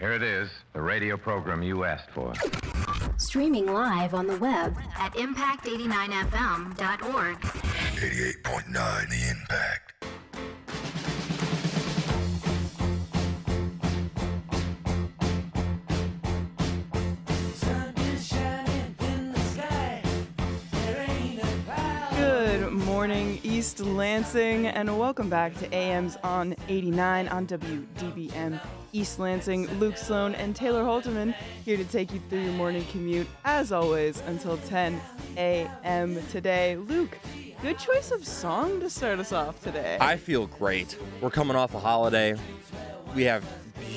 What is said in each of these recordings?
Here it is, the radio program you asked for. Streaming live on the web at impact89fm.org. 88.9 The Impact. East Lansing, and welcome back to AMs on 89 on WDBM East Lansing. Luke Sloan and Taylor Haelterman here to take you through your morning commute, as always, until 10 a.m. today. Luke, good choice of song to start us off today. I feel great. We're coming off a holiday. We have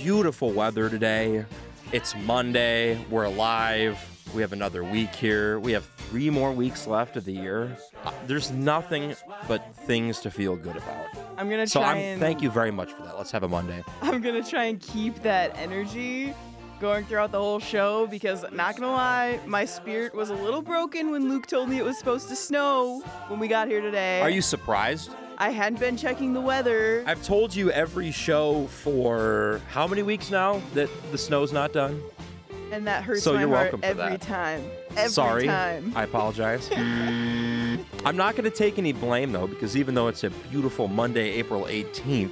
beautiful weather today. It's Monday. We're alive. We have another week here. We have three more weeks left of the year. Uh, There's nothing but things to feel good about. I'm gonna So try I'm and thank you very much for that. Let's have a Monday. I'm gonna try and keep that energy going throughout the whole show because not gonna lie, my spirit was a little broken when Luke told me it was supposed to snow when we got here today. Are you surprised? I hadn't been checking the weather. I've told you every show for how many weeks now that the snow's not done? And that hurts So my you're heart welcome for every that. time. Every Sorry. time. I apologize. I'm not going to take any blame though, because even though it's a beautiful Monday, April 18th,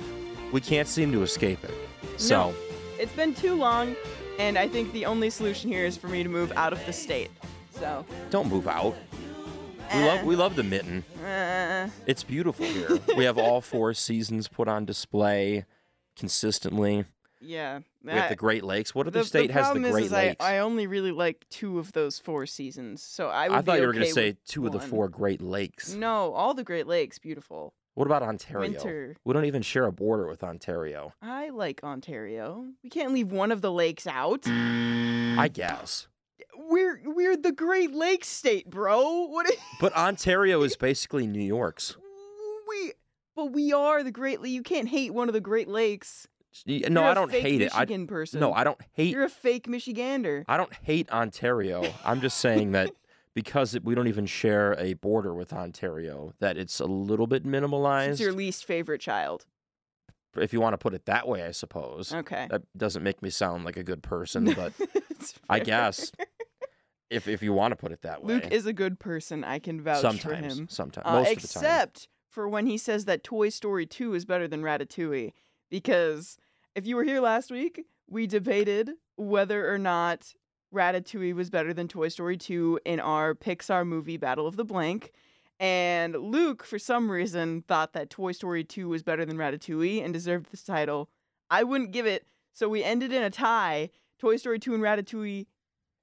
we can't seem to escape it. So No, it's been too long, and I think the only solution here is for me to move out of the state. So, don't move out. We Eh. love we love the mitten. uh, It's beautiful here. we have all four seasons put on display consistently. Yeah. We have I- the Great Lakes. What the, other state the has the problem is, Great is Lakes? I only really like two of those four seasons, so I would I thought you were okay going to say two of the four Great Lakes. No, all the Great Lakes, beautiful. What about Ontario? Winter. We don't even share a border with Ontario. I like Ontario. We can't leave one of the lakes out. I guess. We're we're the Great Lakes state, bro. What? i- But Ontario is basically New York's. we but we are the Great. You can't hate one of the Great Lakes. No, You're I don't hate it. I, person. no, I don't hate. You're a fake Michigander. I don't hate Ontario. I'm just saying that because it, we don't even share a border with Ontario, that it's a little bit minimalized. It's your least favorite child. if you want to put it that way, I suppose. Okay. That doesn't make me sound like a good person, but I guess if if you want to put it that way. Luke is a good person. I can vouch for him. sometimes, Uh, most of the time. except for when he says that Toy Story 2 is better than Ratatouille. Because if you were here last week, we debated whether or not Ratatouille was better than Toy Story 2 in our Pixar movie Battle of the Blank. And Luke, for some reason, thought that Toy Story 2 was better than Ratatouille and deserved this title. I wouldn't give it, so we ended in a tie Toy Story 2 and Ratatouille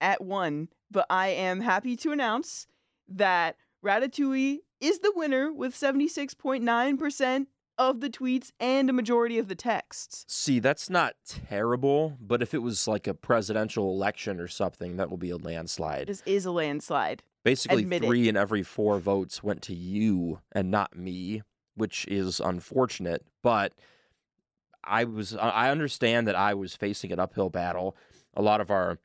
at one. But I am happy to announce that Ratatouille is the winner with 76.9% of the tweets and a majority of the texts. See, that's not terrible, but if it was like a presidential election or something, that will be a landslide. This is a landslide. Basically, admit it. three in every four votes went to you and not me, which is unfortunate. But I was, I understand that I was facing an uphill battle. A lot of our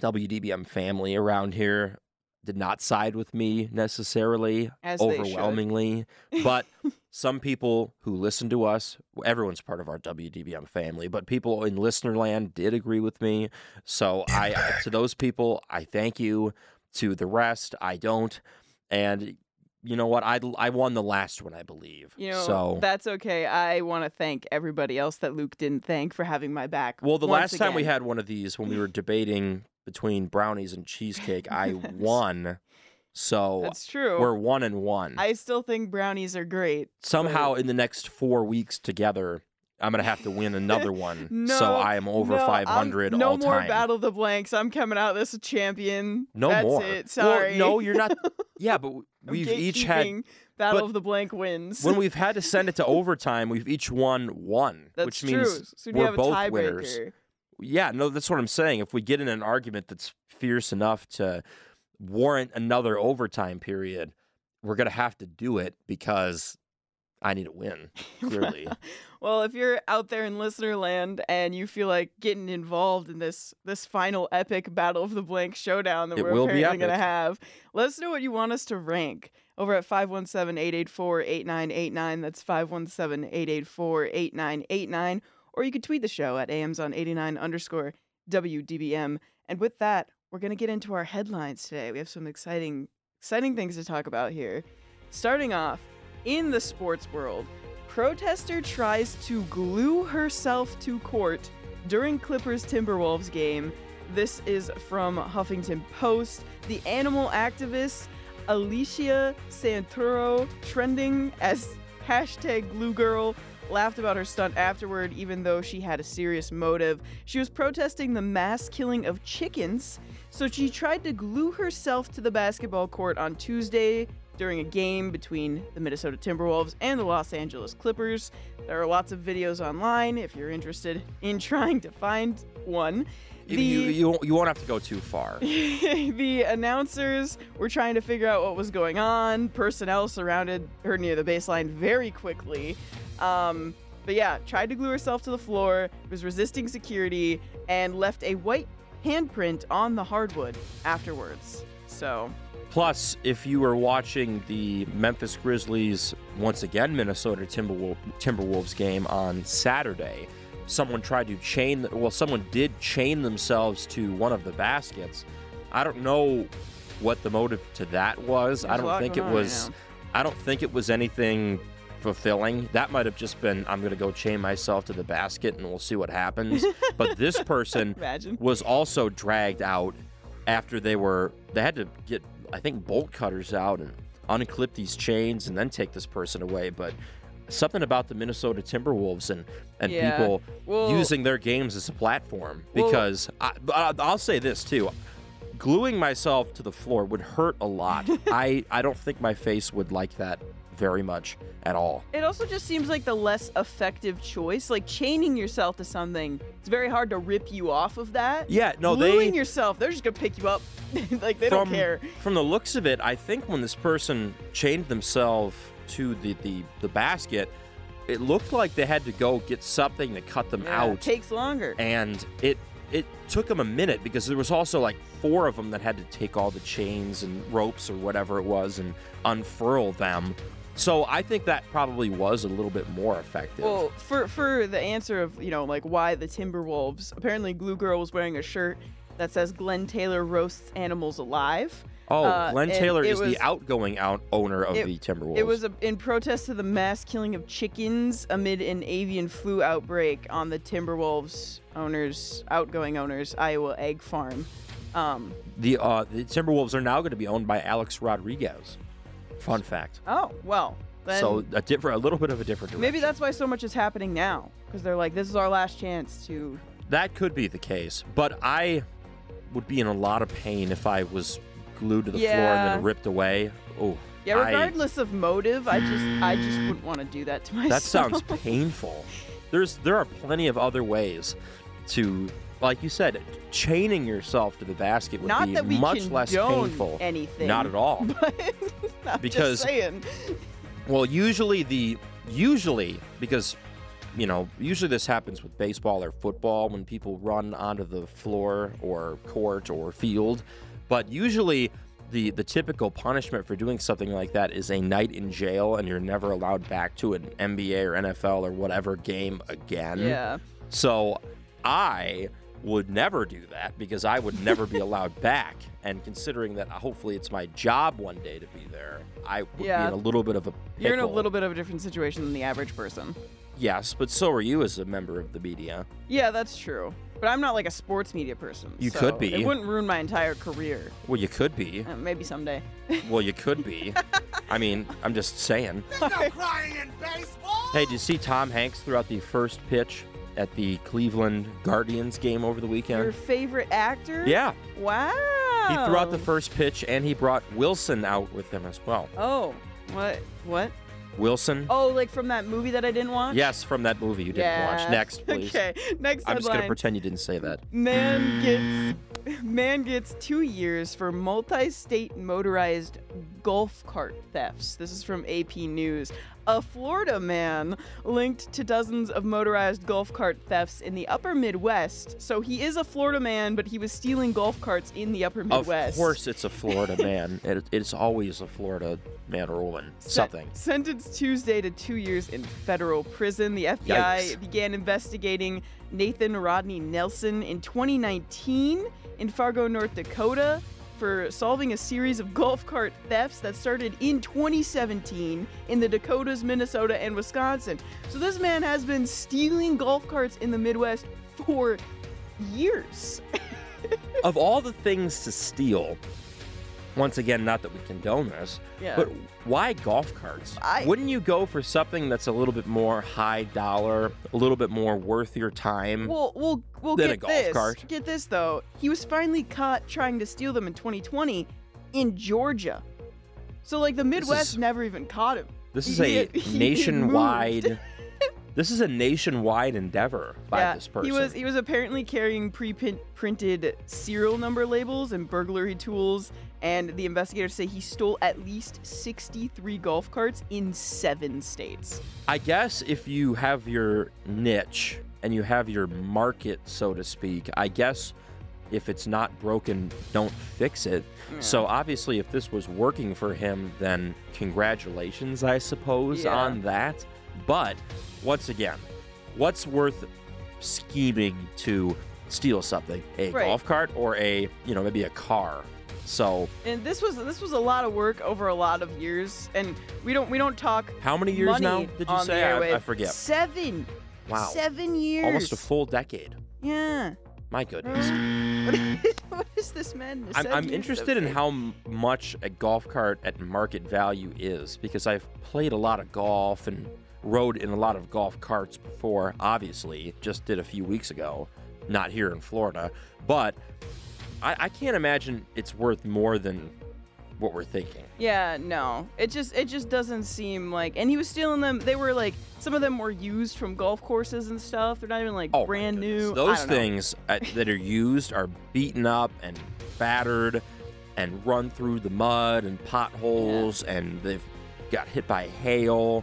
WDBM family around here did not side with me necessarily, As overwhelmingly. But some people who listen to us, everyone's part of our WDBM family, but people in listener land did agree with me. So I, to those people, I thank you. To the rest, I don't. And you know what? I, I won the last one, I believe. You know, so that's okay. I want to thank everybody else that Luke didn't thank for having my back. well, the last time we had one of these, when we were debating between brownies and cheesecake, I won. So That's true. we're one and one. I still think brownies are great. Somehow, in the next four weeks together, I'm gonna have to win another one. No, so I am over no, I'm- 500 no all more. Battle of the Blanks. I'm coming out this a champion. no That's more. it. Well, Sorry. no, you're not. Yeah, but we've each had Battle but of the Blank wins. when we've had to send it to overtime, we've each won one, That's which true. means so we we're both tiebreaker. winners. Yeah, no, that's what I'm saying. If we get in an argument that's fierce enough to warrant another overtime period, we're gonna have to do it because I need to win. Clearly, well, if you're out there in listener land and you feel like getting involved in this this final epic Battle of the Blank showdown that It we're apparently going to have, let us know what you want us to rank over at 517-884-8989. That's 517-884-8989. Or you could tweet the show at amzon89 underscore WDBM. And with that, we're going to get into our headlines today. We have some exciting, exciting things to talk about here. Starting off, in the sports world, protester tries to glue herself to court during Clippers Timberwolves game. This is from Huffington Post. The animal activist Alicia Santurio, trending as hashtag glue girl, laughed about her stunt afterward, even though she had a serious motive. She was protesting the mass killing of chickens, so she tried to glue herself to the basketball court on Tuesday during a game between the Minnesota Timberwolves and the Los Angeles Clippers. There are lots of videos online if you're interested in trying to find one. You, you, you, won't- you won't have to go too far. the announcers were trying to figure out what was going on. Personnel surrounded her near the baseline very quickly. Um, but yeah, tried to glue herself to the floor, was resisting security, and left a white handprint on the hardwood afterwards. So, Plus, if you were watching the Memphis Grizzlies once again Minnesota Timberwol- Timberwolves game on Saturday, someone tried to chain. Well, someone did chain themselves to one of the baskets. I don't know what the motive to that was. I There's a don't think it right was. I don't think it was anything fulfilling. That might have just been I'm going to go chain myself to the basket and we'll see what happens. but this person was also dragged out after they were they had to get I think bolt cutters out and unclip these chains and then take this person away. But something about the Minnesota Timberwolves and and Yeah. people Well- using their games as a platform because I, I, I'll say this too. Gluing myself to the floor would hurt a lot. I, I don't think my face would like that very much at all. It also just seems like the less effective choice. Like chaining yourself to something, it's very hard to rip you off of that. Yeah, no, Gluing they yourself, they're just gonna pick you up. like they from, don't care. From the looks of it, I think when this person chained themselves to the, the, the basket, it looked like they had to go get something to cut them Yeah, out. It takes longer. and it it took them a minute because there was also like four of them that had to take all the chains and ropes or whatever it was and unfurl them. So I think that probably was a little bit more effective. Well, for for the answer of you know like why the Timberwolves, apparently Glue Girl was wearing a shirt that says Glenn Taylor roasts animals alive. Oh, uh, Glenn Taylor is was- the outgoing out owner of it- the Timberwolves. It was a, in protest to the mass killing of chickens amid an avian flu outbreak on the Timberwolves owners, outgoing owners, Iowa egg farm. Um, the uh, the Timberwolves are now going to be owned by Alex Rodriguez. Fun fact. oh well, then so a different, a little bit of a different direction. maybe that's why so much is happening now because they're like, this is our last chance to. that could be the case, but I would be in a lot of pain if I was glued to the floor and then ripped away. Oh, Yeah, I- regardless of motive, I just I just wouldn't want to do that to myself. that sounds painful. There's there are plenty of other ways to, like you said, chaining yourself to the basket would Not be that we much less painful. anything. Not at all. Because-. Well, usually the usually because you know usually this happens with baseball or football when people run onto the floor or court or field, but usually the the typical punishment for doing something like that is a night in jail and you're never allowed back to an NBA or NFL or whatever game again. Yeah. So I would never do that because I would never be allowed back. And considering that uh, hopefully it's my job one day to be there, I would Yeah. be in a little bit of a You're in a little bit of a different situation than the average person. Yes, but so are you as a member of the media. Yeah, that's true. But I'm not like a sports media person. You so could be. It wouldn't ruin my entire career. Well, you could be. Uh, maybe someday. Well, you could be. I mean, I'm just saying. crying in baseball! Hey, did you see Tom Hanks throughout the first pitch at the Cleveland Guardians game over the weekend? Your favorite actor? Yeah, Wow. he threw out the first pitch and he brought Wilson out with him as well. Oh, what? What? Wilson? Oh, like from that movie that I didn't watch? Yes, from that movie you didn't yeah. watch. Next, please. Okay, next I'm just gonna pretend you didn't say that. Man gets man gets two years for multi-state motorized golf cart thefts. This is from AP News. A Florida man linked to dozens of motorized golf cart thefts in the upper Midwest. So he is a Florida man, but he was stealing golf carts in the upper Midwest. Of course, it's a Florida man. It, it's always a Florida man or woman. Sen- Something. sentenced Tuesday to two years in federal prison. The FBI Yikes. began investigating Nathan Rodney Nelson in 2019 in Fargo, North Dakota, for solving a series of golf cart thefts that started in 2017 in the Dakotas, Minnesota, and Wisconsin. So this man has been stealing golf carts in the Midwest for years. of all the things to steal, once again, not that we condone this, Yeah. but why golf carts? I- Wouldn't you go for something that's a little bit more high dollar, a little bit more worth your time? Well, we'll we'll Than get a golf this. cart. Get this though. He was finally caught trying to steal them in 2020 in Georgia. So like the Midwest is- never even caught him. this is he- a he nationwide. this is a nationwide endeavor by yeah, this person. he was he was apparently carrying pre-printed serial number labels and burglary tools, and the investigators say he stole at least 63 golf carts in seven states. I guess if you have your niche and you have your market, so to speak, I guess if it's not broken, don't fix it. So obviously, if this was working for him, then congratulations, I suppose, Yeah. on that. But once again, what's worth scheming to steal something? A Right. golf cart or a, you know, maybe a car? So And this was this was a lot of work over a lot of years, and we don't we don't talk how many years now did you say? I, I forget. Seven. Wow. Seven years. Almost a full decade. Yeah. My goodness. What, what is this madness? I'm, I'm interested in how much a golf cart at market value is because I've played a lot of golf and rode in a lot of golf carts before. Obviously, just did a few weeks ago, not here in Florida, but I, I can't imagine it's worth more than what we're thinking. Yeah, no. It just it just doesn't seem like and he was stealing them. They were like some of them were used from golf courses and stuff. They're not even like Oh, brand new. Those things uh, that are used are beaten up and battered and run through the mud and potholes and they've got hit by hail.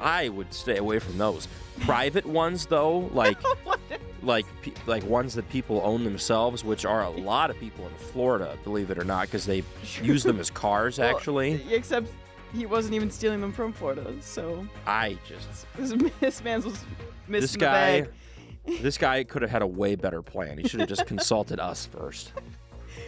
I would stay away from those. Private ones though, like like like ones that people own themselves, which are a lot of people in Florida, believe it or not, because they use them as cars. Well, Actually, Except he wasn't even stealing them from Florida. So I just this, man's was missing this guy, bag. this guy could have had a way better plan. He should have just consulted us first.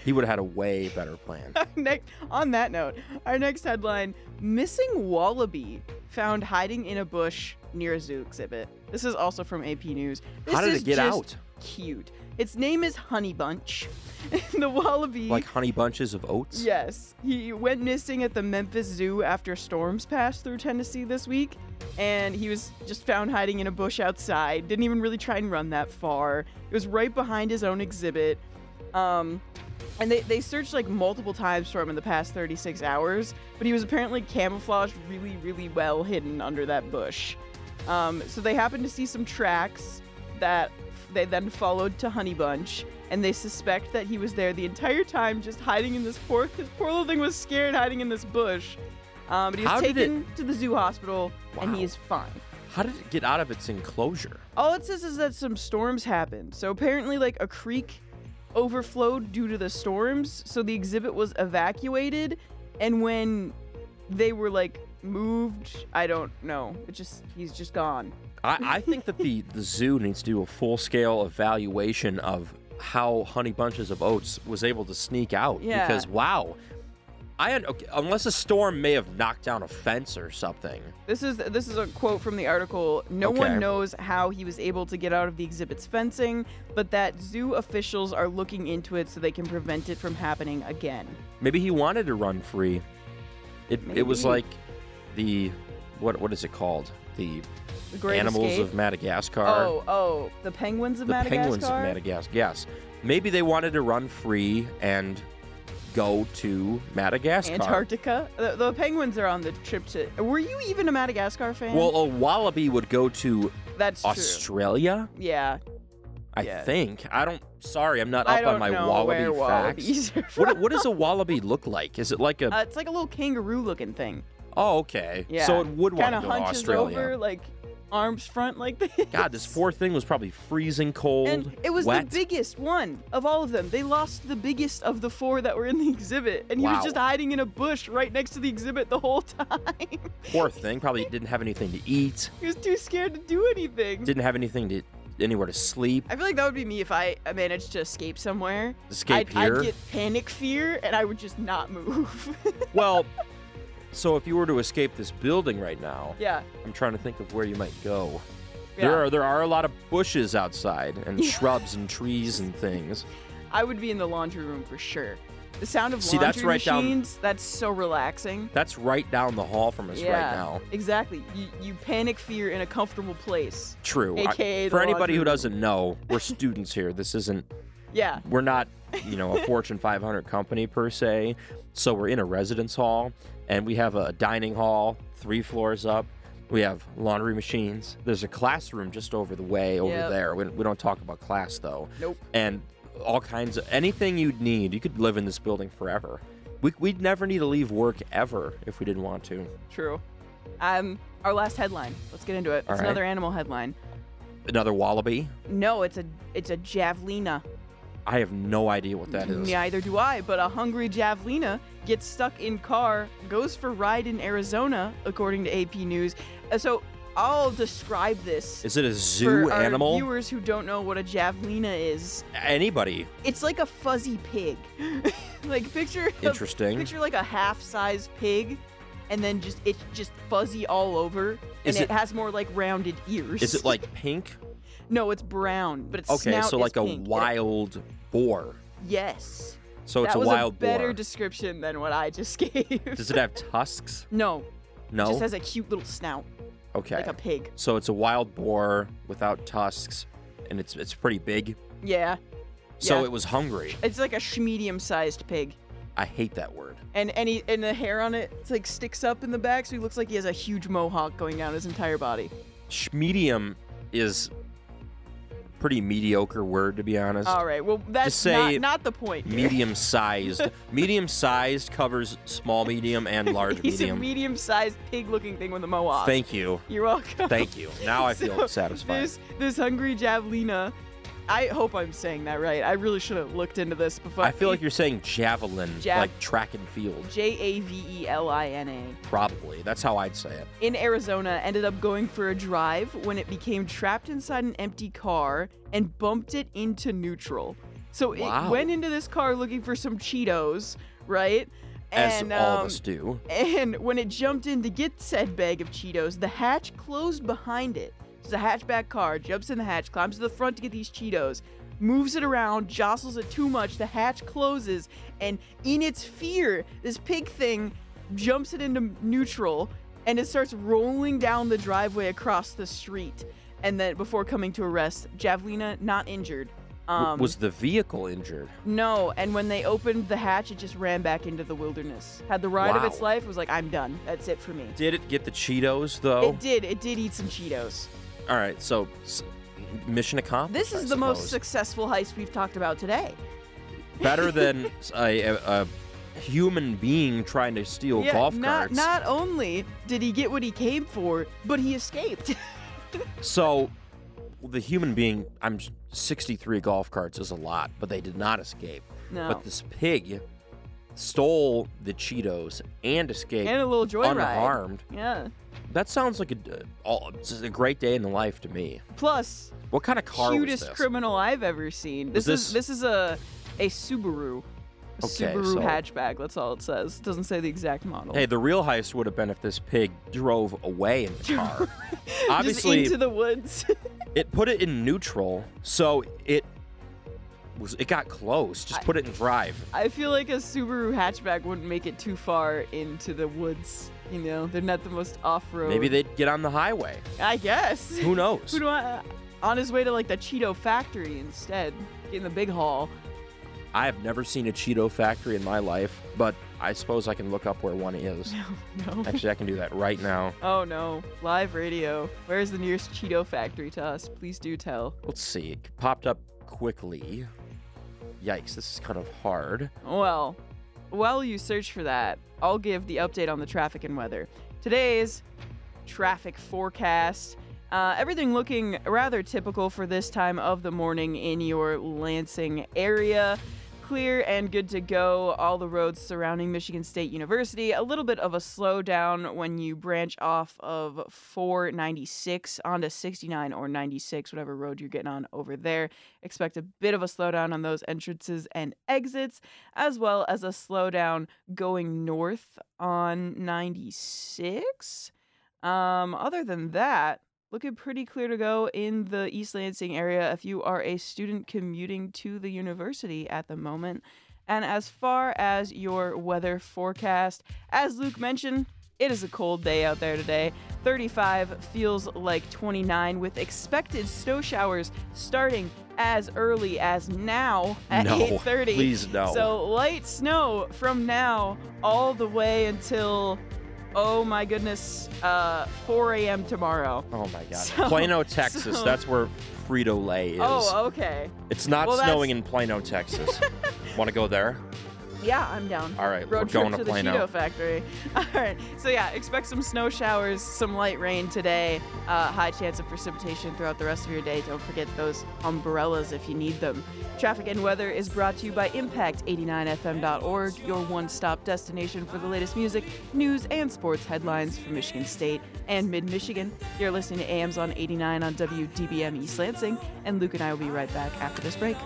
He would have had a way better plan. next, on that note, our next headline: Missing wallaby found hiding in a bush near a zoo exhibit. This is also from AP News. This How did it get out? Cute. Its name is Honey Bunch. the wallaby. Like honey bunches of oats? Yes, he went missing at the Memphis Zoo after storms passed through Tennessee this week, and he was just found hiding in a bush outside. Didn't even really try and run that far. It was right behind his own exhibit. Um, and they, they searched like multiple times for him in the past 36 hours, but he was apparently camouflaged really, really well hidden under that bush. Um, so they happened to see some tracks that they then followed to Honey Bunch, and they suspect that he was there the entire time, just hiding in this poor. His poor little thing was scared, hiding in this bush. Um, but he was How did it- taken to the zoo hospital, and he is fine. How did it get out of its enclosure? All it says is that some storms happened. So apparently, like a creek overflowed due to the storms, so the exhibit was evacuated. And when they were like moved, I don't know. It just he's just gone. I, I think that the, the zoo needs to do a full scale evaluation of how Honey Bunches of Oats was able to sneak out. Yeah. Because, wow. I un- okay, unless a storm may have knocked down a fence or something. This is this is a quote from the article. No Okay. one knows how he was able to get out of the exhibit's fencing, but that zoo officials are looking into it so they can prevent it from happening again. Maybe he wanted to run free. It it was like the what what is it called? The The animals Escape. of Madagascar. Oh, oh, the penguins of the Madagascar. penguins of Madagascar. Yes. Maybe they wanted to run free and go to Madagascar. Antarctica. The, the penguins are on the trip to. Were you even a Madagascar fan? Well, a wallaby would go to that's true. Australia, Yeah, I Yeah. think. I don't. Sorry, I'm not up on my know wallaby where facts. What, from. what does a wallaby look like? Is it like a? Uh, it's like a little kangaroo-looking thing. Oh, okay. Yeah. So it would want to go to Australia. over, like arms front like this. God, this fourth thing was probably freezing cold. And it was wet. the biggest one of all of them. They lost the biggest of the four that were in the exhibit, and he was just hiding in a bush right next to the exhibit the whole time. Poor thing. Probably didn't have anything to eat. he was too scared to do anything. Didn't have anything to anywhere to sleep. I feel like that would be me if I I managed to escape somewhere. Escape I'd, here. I'd get panic fear, and I would just not move. Well, so if you were to escape this building right now, yeah. I'm trying to think of where you might go. Yeah. There are there are a lot of bushes outside and shrubs and trees and things. I would be in the laundry room for sure. The sound of See, laundry that's right down- machines, that's so relaxing. That's right down the hall from us right now. Exactly. You, you panic fear in a comfortable place. True. I- AKA for anybody laundry who room. doesn't know, we're students here. This isn't Yeah. we're not, you know, a Fortune 500 company per se. So we're in a residence hall, and we have a dining hall three floors up. We have laundry machines. There's a classroom just over the way over Yep. there. We, we don't talk about class though. Nope. And all kinds of anything you'd need. You could live in this building forever. We, we'd never need to leave work ever if we didn't want to. True. Um, our last headline. Let's get into it. It's right. another animal headline. Another wallaby. No, it's a it's a javelina. I have no idea what that is. Neither do I, but a hungry javelina gets stuck in car, goes for ride in Arizona, according to AP News. Uh, So I'll describe this Is it a zoo for our animal? viewers who don't know what a javelina is. Anybody? It's like a fuzzy pig. like picture a- Interesting. picture like a half-size pig, and then just it's just fuzzy all over, and it, it- has more like rounded ears. Is it like pink? No, it's brown, but its Okay, so is like a pink. Wild boar. yes. So it's that a was wild a better boar. description than what I just gave. Does it have tusks? no, No. It just has a cute little snout, okay. like a pig. So it's a wild boar without tusks, and it's it's pretty big. Yeah, So Yeah. it was hungry. it's like a medium-sized pig. I hate that word. And and, he, and the hair on it it's like sticks up in the back, so he looks like he has a huge mohawk going down his entire body. Schmedium is pretty mediocre word to be honest. All right, well that's say not, not the point. here. Medium sized. medium sized covers small, medium, and large He's medium. a medium-sized pig-looking thing with a mohawk. Thank you. You're welcome. Thank you. Now I feel So, satisfied. This this hungry javelina. I hope I'm saying that right. I really should have looked into this before. I feel like you're saying javelin, Jav- like track and field. J A V E L I N A. Probably. That's how I'd say it. in Arizona ended up going for a drive when it became trapped inside an empty car and bumped it into neutral. So Wow. it went into this car looking for some Cheetos, right? As and, all of um, us do. And when it jumped in to get said bag of Cheetos, the hatch closed behind it. It's a hatchback car, jumps in the hatch, climbs to the front to get these Cheetos, moves it around, jostles it too much, the hatch closes, and in its fear, this pig thing jumps it into neutral and it starts rolling down the driveway across the street. And then before coming to a rest, Javelina not injured. Um, was the vehicle injured? no, and when they opened the hatch, it just ran back into the wilderness. Had the ride of its Wow. life, was like, I'm done. That's it for me. Did it get the Cheetos though? It did. It did eat some Cheetos. All right, so s- mission accomplished. This is I the most suppose. successful heist we've talked about today. better than a, a, a human being trying to steal yeah, golf not, carts. not only did he get what he came for, but he escaped. So, the human being, I'm 63 golf carts is a lot, but they did not escape. no. But this pig stole the Cheetos and escaped and a little joyride. unharmed. Yeah. That sounds like a, uh, a great day in the life to me. Plus, What kind of car cutest was this? criminal I've ever seen. This, Was is this- this is a a Subaru. A Okay, Subaru so- hatchback. That's all it says. It doesn't say the exact model. Hey, the real heist would have been if this pig drove away in the car. Just Obviously, into the woods. it put it in neutral, so it was it got close. Just I- put it in drive. I feel like a Subaru hatchback wouldn't make it too far into the woods. You know, they're not the most off-road. Maybe they'd get on the highway. I guess. Who knows? Who do I? Uh, on his way to like the Cheeto factory instead, in the big haul. I have never seen a Cheeto factory in my life, but I suppose I can look up where one is. No. Actually, I can do that right now. Oh no, live radio. Where's the nearest Cheeto factory to us? Please do tell. Let's see. It popped up quickly. Yikes, this is kind of hard. Well, while you search for that, I'll give the update on the traffic and weather. today's traffic forecast. Uh, everything looking rather typical for this time of the morning in your Lansing area. Clear and good to go. All the roads surrounding Michigan State University. A little bit of a slowdown when you branch off of 496 onto 69 or 96, whatever road you're getting on over there. Expect a bit of a slowdown on those entrances and exits, as well as a slowdown going north on 96. Um, other than that, looking pretty clear to go in the East Lansing area if you are a student commuting to the university at the moment. And as far as your weather forecast, as Luke mentioned, it is a cold day out there today. 35 feels like 29 with expected snow showers starting as early as now at No, 8:30. please no. So light snow from now all the way until oh my goodness, uh 4 a.m. tomorrow. Oh my God. So- Plano, Texas. so- That's where Frito Lay is. Oh, okay. It's not Well, snowing that's- in Plano, Texas. Want to go there? Yeah, I'm down. All right, Road we're trip going to to the Plano. Cheeto factory. All right. So yeah, expect some snow showers, some light rain today. Uh, high chance of precipitation throughout the rest of your day. Don't forget those umbrellas if you need them. Traffic and weather is brought to you by Impact89FM.org, your one-stop destination for the latest music, news, and sports headlines from Michigan State and Mid-Michigan. You're listening to AMs on 89 on WDBM East Lansing, and Luke and I will be right back after this break.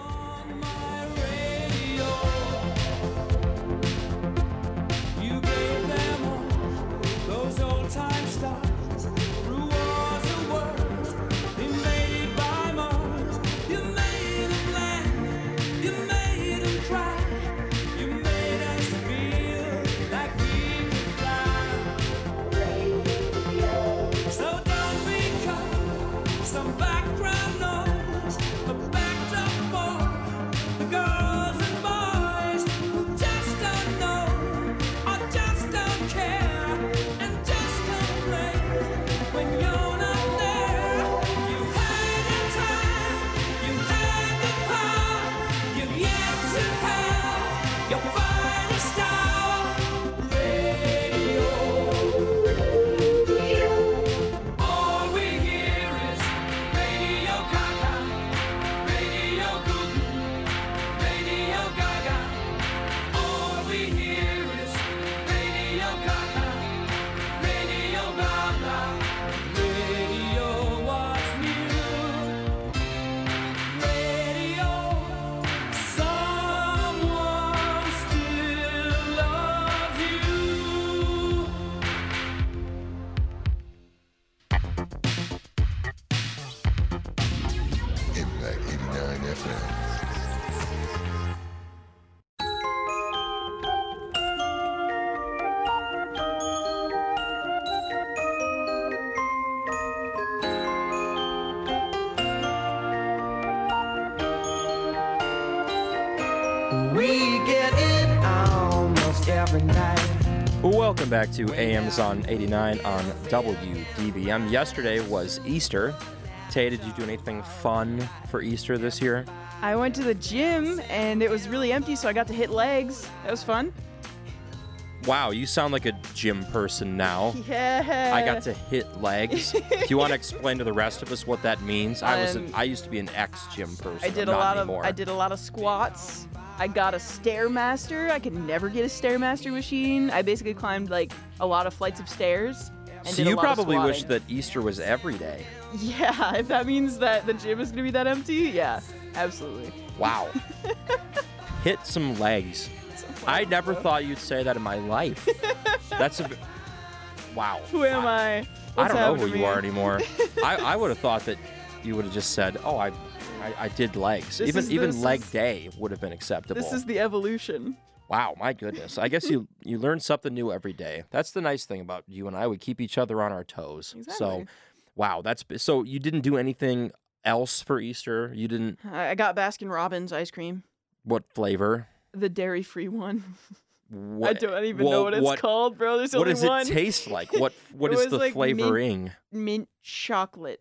Back to AMs on 89 on WDBM. Yesterday was Easter. Tay, did you do anything fun for Easter this year? I went to the gym and it was really empty, so I got to hit legs. That was fun. Wow, you sound like a gym person now. Yeah. I got to hit legs. Do you want to explain to the rest of us what that means? I was Um, an, I used to be an ex gym person. I did a lot anymore. of I did a lot of squats. I got a stairmaster. I could never get a stairmaster machine. I basically climbed like a lot of flights of stairs. And So did a you probably wish that Easter was every day. Yeah, if that means that the gym is gonna be that empty, yeah, absolutely. Wow. Hit some legs. I never thought you'd say that in my life. That's a. wow. Who am I? I What's don't know who you me? are anymore. I, I would have thought that you would have just said, "Oh, I, I, I did legs." This even is- even this leg is- day would have been acceptable. This is the evolution. Wow, my goodness. I guess you you learn something new every day. That's the nice thing about you and I. We keep each other on our toes. So, Exactly. wow, that's so you didn't do anything else for Easter? You didn't I I got Baskin Robbins ice cream, what flavor? the dairy-free one. What, I don't even well, know what it's called, bro. There's What only does one. it taste like? What what It is was the like mint- flavoring? Mint chocolate.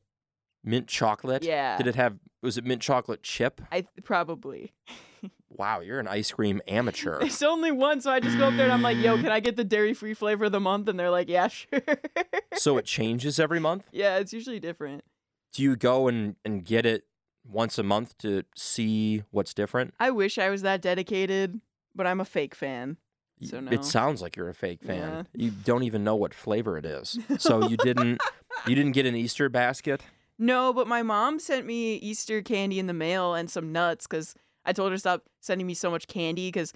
Mint chocolate? Yeah. Did it have Was it mint chocolate chip? I probably. Wow, you're an ice cream amateur. It's only one, so I just go up there and I'm like, "Yo, can I get the dairy-free flavor of the month?" And they're like, "Yeah, sure." so it changes every month. yeah, it's usually different. Do you go and, and get it once a month to see what's different? I wish I was that dedicated, but I'm a fake fan. So no. It sounds like you're a fake fan. Yeah. You don't even know what flavor it is. So you didn't you didn't get an Easter basket? No, but my mom sent me Easter candy in the mail and some nuts because I told her to stop sending me so much candy because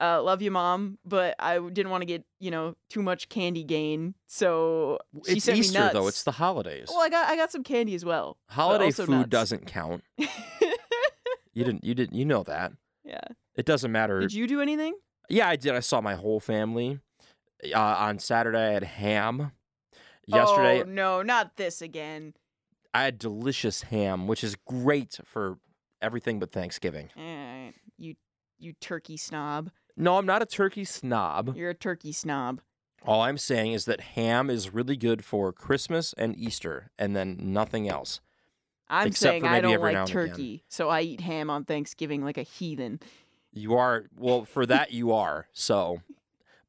uh, love you, mom, but I didn't want to get you know too much candy gain. So she it's sent Easter me nuts. though. It's the holidays. well, I got I got some candy as well. Holiday food nuts. doesn't count. You didn't you didn't you know that. yeah. It doesn't matter. Did you do anything? Yeah, I did. I saw my whole family. Uh, on Saturday, I had ham. Yesterday, Oh no, not this again. I had delicious ham, which is great for everything but Thanksgiving. Eh, you you turkey snob. No, I'm not a turkey snob. You're a turkey snob. All I'm saying is that ham is really good for Christmas and Easter, and then nothing else. I'm Except saying I don't like again. turkey, so I eat ham on Thanksgiving like a heathen. You are well for that. You are so.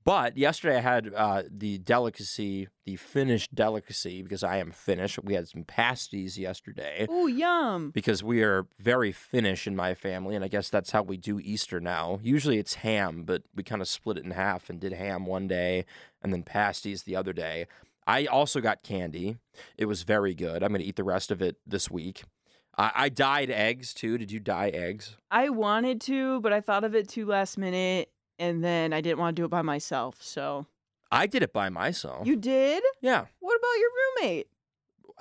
But yesterday I had uh, the delicacy, the Finnish delicacy, because I am Finnish. We had some pasties yesterday. Oh, yum. because we are very Finnish in my family, and I guess that's how we do Easter now. Usually it's ham, but we kind of split it in half and did ham one day and then pasties the other day. I also got candy. It was very good. I'm going to eat the rest of it this week. I, I dyed eggs too. Did you dye eggs? I wanted to, but I thought of it too last minute, and then I didn't want to do it by myself. So I did it by myself. you did. yeah. What about your roommate?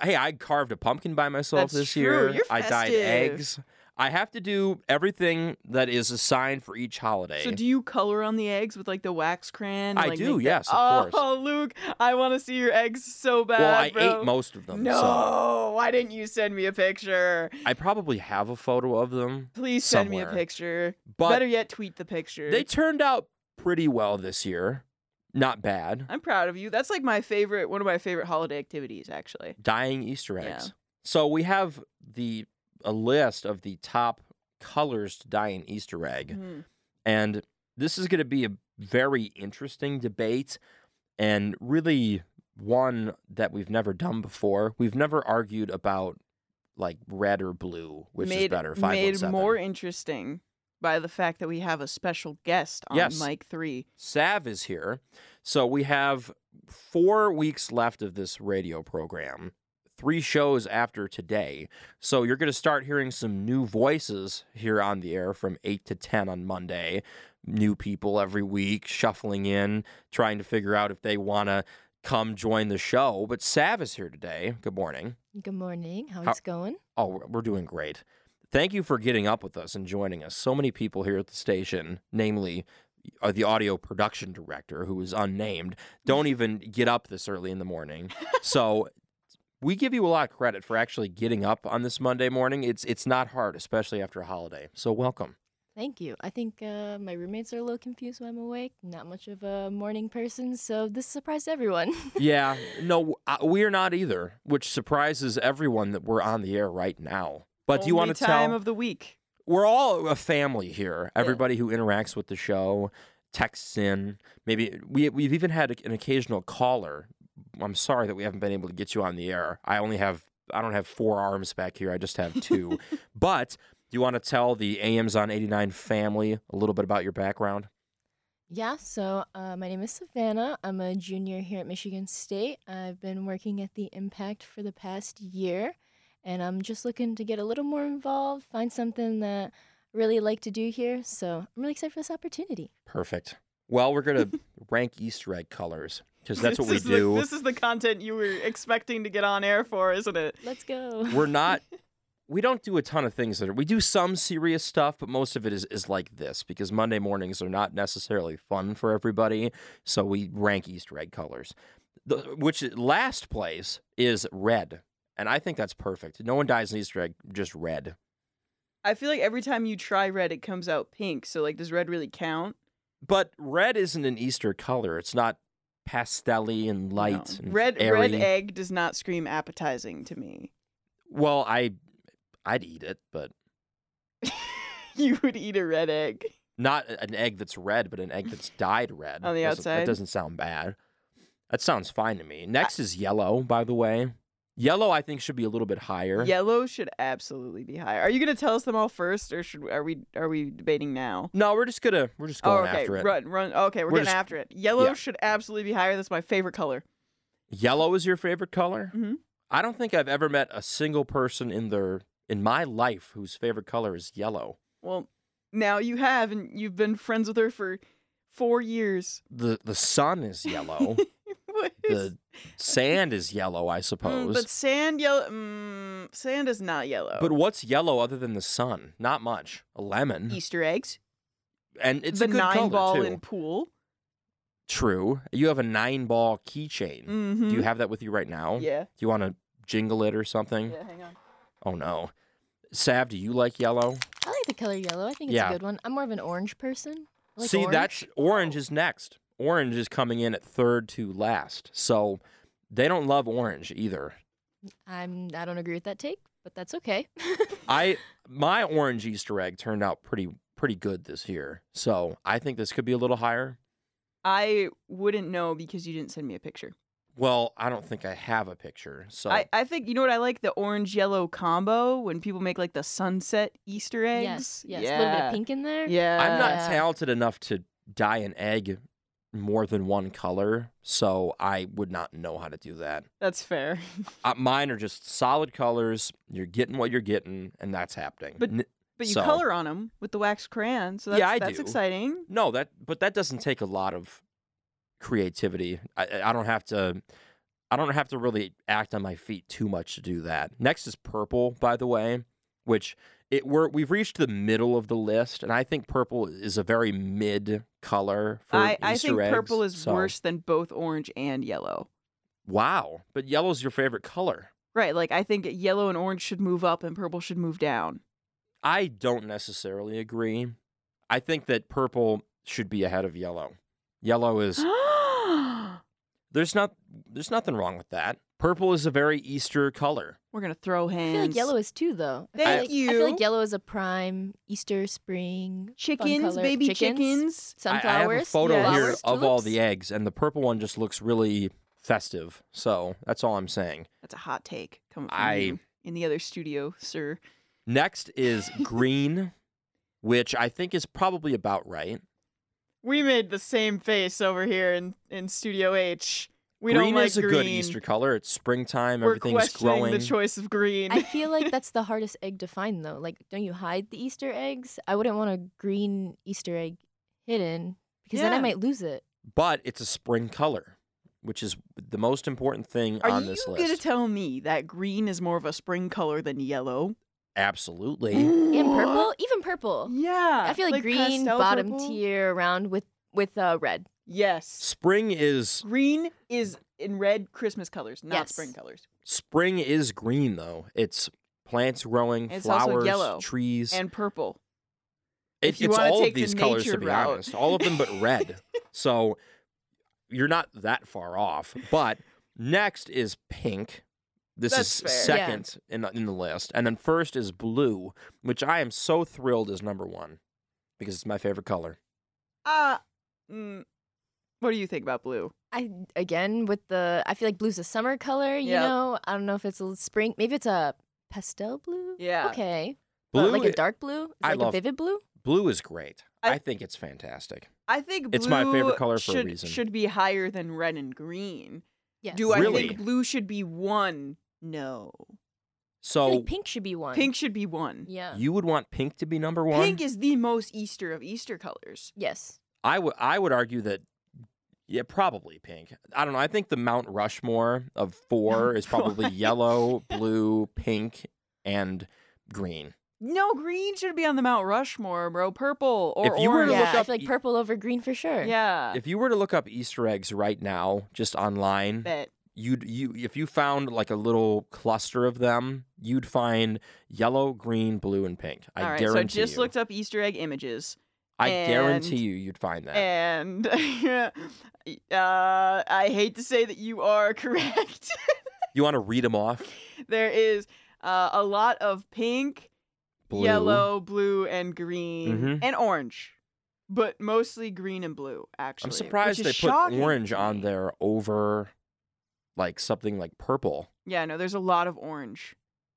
Hey, I carved a pumpkin by myself That's this true. year. You're I dyed festive. eggs. I have to do everything that is assigned for each holiday. So do you color on the eggs with like the wax crayon? I like, do, the- yes, of oh, course. oh. Luke, I want to see your eggs so bad. well, I bro. ate most of them. No, so why didn't you send me a picture? I probably have a photo of them. Please send me a picture. But Better yet, tweet the picture. they turned out pretty well this year. Not bad. I'm proud of you. That's like my favorite, one of my favorite holiday activities, actually. Dying Easter Yeah. eggs. So we have the a list of the top colors to dye an Easter egg. Mhm. And this is going to be a very interesting debate and really one that we've never done before. We've never argued about like red or blue, which made, is better. Made 517. more interesting by the fact that we have a special guest on Yes. mic 3. Sav is here. So we have four weeks left of this radio program, three shows after today. So you're going to start hearing some new voices here on the air from 8 to 10 on Monday. New people every week shuffling in, trying to figure out if they want to come join the show. But Sav is here today. Good morning. Good morning. How's How- it going? Oh, we're- doing great. Thank you for getting up with us and joining us. So many people here at the station, namely uh, the audio production director, who is unnamed, don't even get up this early in the morning. so we give you a lot of credit for actually getting up on this Monday morning. It's it's not hard, especially after a holiday. So welcome. Thank you. I think uh, my roommates are a little confused when I'm awake. Not much of a morning person, so this surprised everyone. yeah, no, uh, we are not either, which surprises everyone that we're on the air right now. But do you want to time tell? Time of the week. we're all a family here. Everybody who interacts with the show texts in. Maybe we we've even had an occasional caller. I'm sorry that we haven't been able to get you on the air. I only have I don't have four arms back here. I just have two. but do you want to tell the AMs on 89 family a little bit about your background? yeah, so uh, my name is Savannah. I'm a junior here at Michigan State. I've been working at the Impact for the past year, and I'm just looking to get a little more involved, find something that I really like to do here. So I'm really excited for this opportunity. Perfect. Well, we're gonna rank Easter egg colors because that's what we This is the- do. this is the content you were expecting to get on air for, isn't it? Let's go. we're not we don't do a ton of things that are we do some serious stuff but most of it is, is like this because monday mornings are not necessarily fun for everybody so we rank easter egg colors the, which last place is red and i think that's perfect no one dies an easter egg just red I feel like every time you try red, it comes out pink. So, like, does red really count? but red isn't an easter color it's not pastelly and light No. and Red airy. red egg does not scream appetizing to me. well i I'd eat it, but you would eat a red egg. not an egg that's red, but an egg that's dyed red. On the outside? That doesn't sound bad. That sounds fine to me. Next is yellow, by the way. Yellow, I think, should be a little bit higher. Yellow should absolutely be higher. Are you gonna tell us them all first, or should are we are we debating now? No, we're just gonna we're just Oh, going okay. after it. Run, run. Okay, we're, We're getting just- after it. Yellow yeah. should absolutely be higher. That's my favorite color. Yellow is your favorite color? Mhm. I don't think I've ever met a single person in their in my life whose favorite color is yellow. Well, now you have, and you've been friends with her for four years. The the sun is yellow. What is- the sand is yellow, I Mm, suppose. but sand yellow. Mm, sand is not yellow. But what's yellow other than the sun? Not much. A lemon. Easter eggs. and it's the a good nine color ball too. in pool. True. You have a nine ball keychain. Mm-hmm. Do you have that with you right now? Yeah. Do you want to jingle it or something? Yeah. Hang on. Oh no. Sav, do you like yellow? I like the color yellow. I think it's Yeah. a good one. I'm more of an orange person. Like See, orange. that's orange is next. Orange is coming in at third to last. So they don't love orange either. I'm. I don't agree with that take, but that's okay. I my orange Easter egg turned out pretty pretty good this year. So I think this could be a little higher. I wouldn't know because you didn't send me a picture. Well, I don't think I have a picture. So I, I think you know what I like the orange yellow combo when people make like the sunset Easter eggs. yes, yes. Yeah. A little bit of pink in there. Yeah. I'm not Yeah. talented enough to dye an egg more than one color, so I would not know how to do that. That's fair. Uh, mine are just solid colors. You're getting what you're getting, and that's happening. But- N- But you So- color on them with the wax crayon, so that's, Yeah, I that's do. exciting. no, that but that doesn't take a lot of creativity. I- I, I don't have to. I don't have to really act on my feet too much to do that. Next is purple, by the way, which it we're we've reached the middle of the list, and I think purple is a very mid color for I, I think eggs, purple is so- worse than both orange and yellow. Wow, but yellow's your favorite color. Right, like I think yellow and orange should move up and purple should move down. I don't necessarily agree. I think that purple should be ahead of yellow. Yellow is there's not there's nothing wrong with that. Purple is a very Easter color. We're gonna throw hands. I hands. feel like yellow is too, though. I feel Thank like- I feel like yellow is a prime Easter, spring, fun chickens, color. baby chickens, chickens. I- I, have sunflowers. a photo yes. here flowers, of all tulips. the eggs, and the purple one just looks really festive. So that's all I'm saying. That's a hot take coming from I- you in the other studio, sir. Next is green, which I think is probably about right. We made the same face over here in, in Studio H. We green don't like is a green. good Easter color. It's springtime. We're Everything's questioning growing. the choice of green. I feel like that's the hardest egg to find, though. Like, don't you hide the Easter eggs? I wouldn't want a green Easter egg hidden because then I might lose it. but it's a spring color, which is the most important thing Are on this list. Are you this gonna tell me that green is more of a spring color than yellow? Absolutely. And purple, even purple. Yeah. I feel like, green bottom purple? tier around with with uh, red. Yes. Spring is Green is in red Christmas colors, not Yes. spring colors. spring is green though. It's plants growing, It's also flowers, yellow. trees. And purple. It- if you it's wanna all take of the these colors to natured be route. honest. All of them but red. so you're not that far off. But next is pink. This That's is fair. Yeah. second in the, in the list, and then first is blue, which I am so thrilled is number one because it's my favorite color. Uh, mm, what do you think about blue? I again with the I feel like blue's a summer color. You Yep. know, I don't know if it's a spring. Maybe it's a pastel blue. Yeah. Okay. Blue, But like a dark blue. Is I like love- a vivid blue. blue is great. I, I- think it's fantastic. I think blue It's my favorite color for a should, reason. should be higher than red and green. Yes. Do I Really? think blue should be one? No. I feel So like pink should be one. Pink should be one. Yeah. you would want pink to be number one. Pink is the most Easter of Easter colors. yes. I would I would argue that yeah, probably pink. I don't know. I think the Mount Rushmore of four is probably yellow, blue, pink, and green. No, green should be on the Mount Rushmore, bro. Purple or If you were to look Yeah, I up feel like purple over green for sure. yeah. If you were to look up Easter eggs right now, just online, Bet. you'd you if you found like a little cluster of them, you'd find yellow, green, blue, and pink. I All right, so I just you. looked up Easter egg images, I guarantee you, you'd find that. and uh, I hate to say that you are correct. you want to read them off? there is Uh, a lot of pink, Blue. yellow, blue, and green, Mhm. and orange, but mostly green and blue. Actually, I'm surprised they put orange on there over like something like purple. Yeah, no, there's a lot of orange.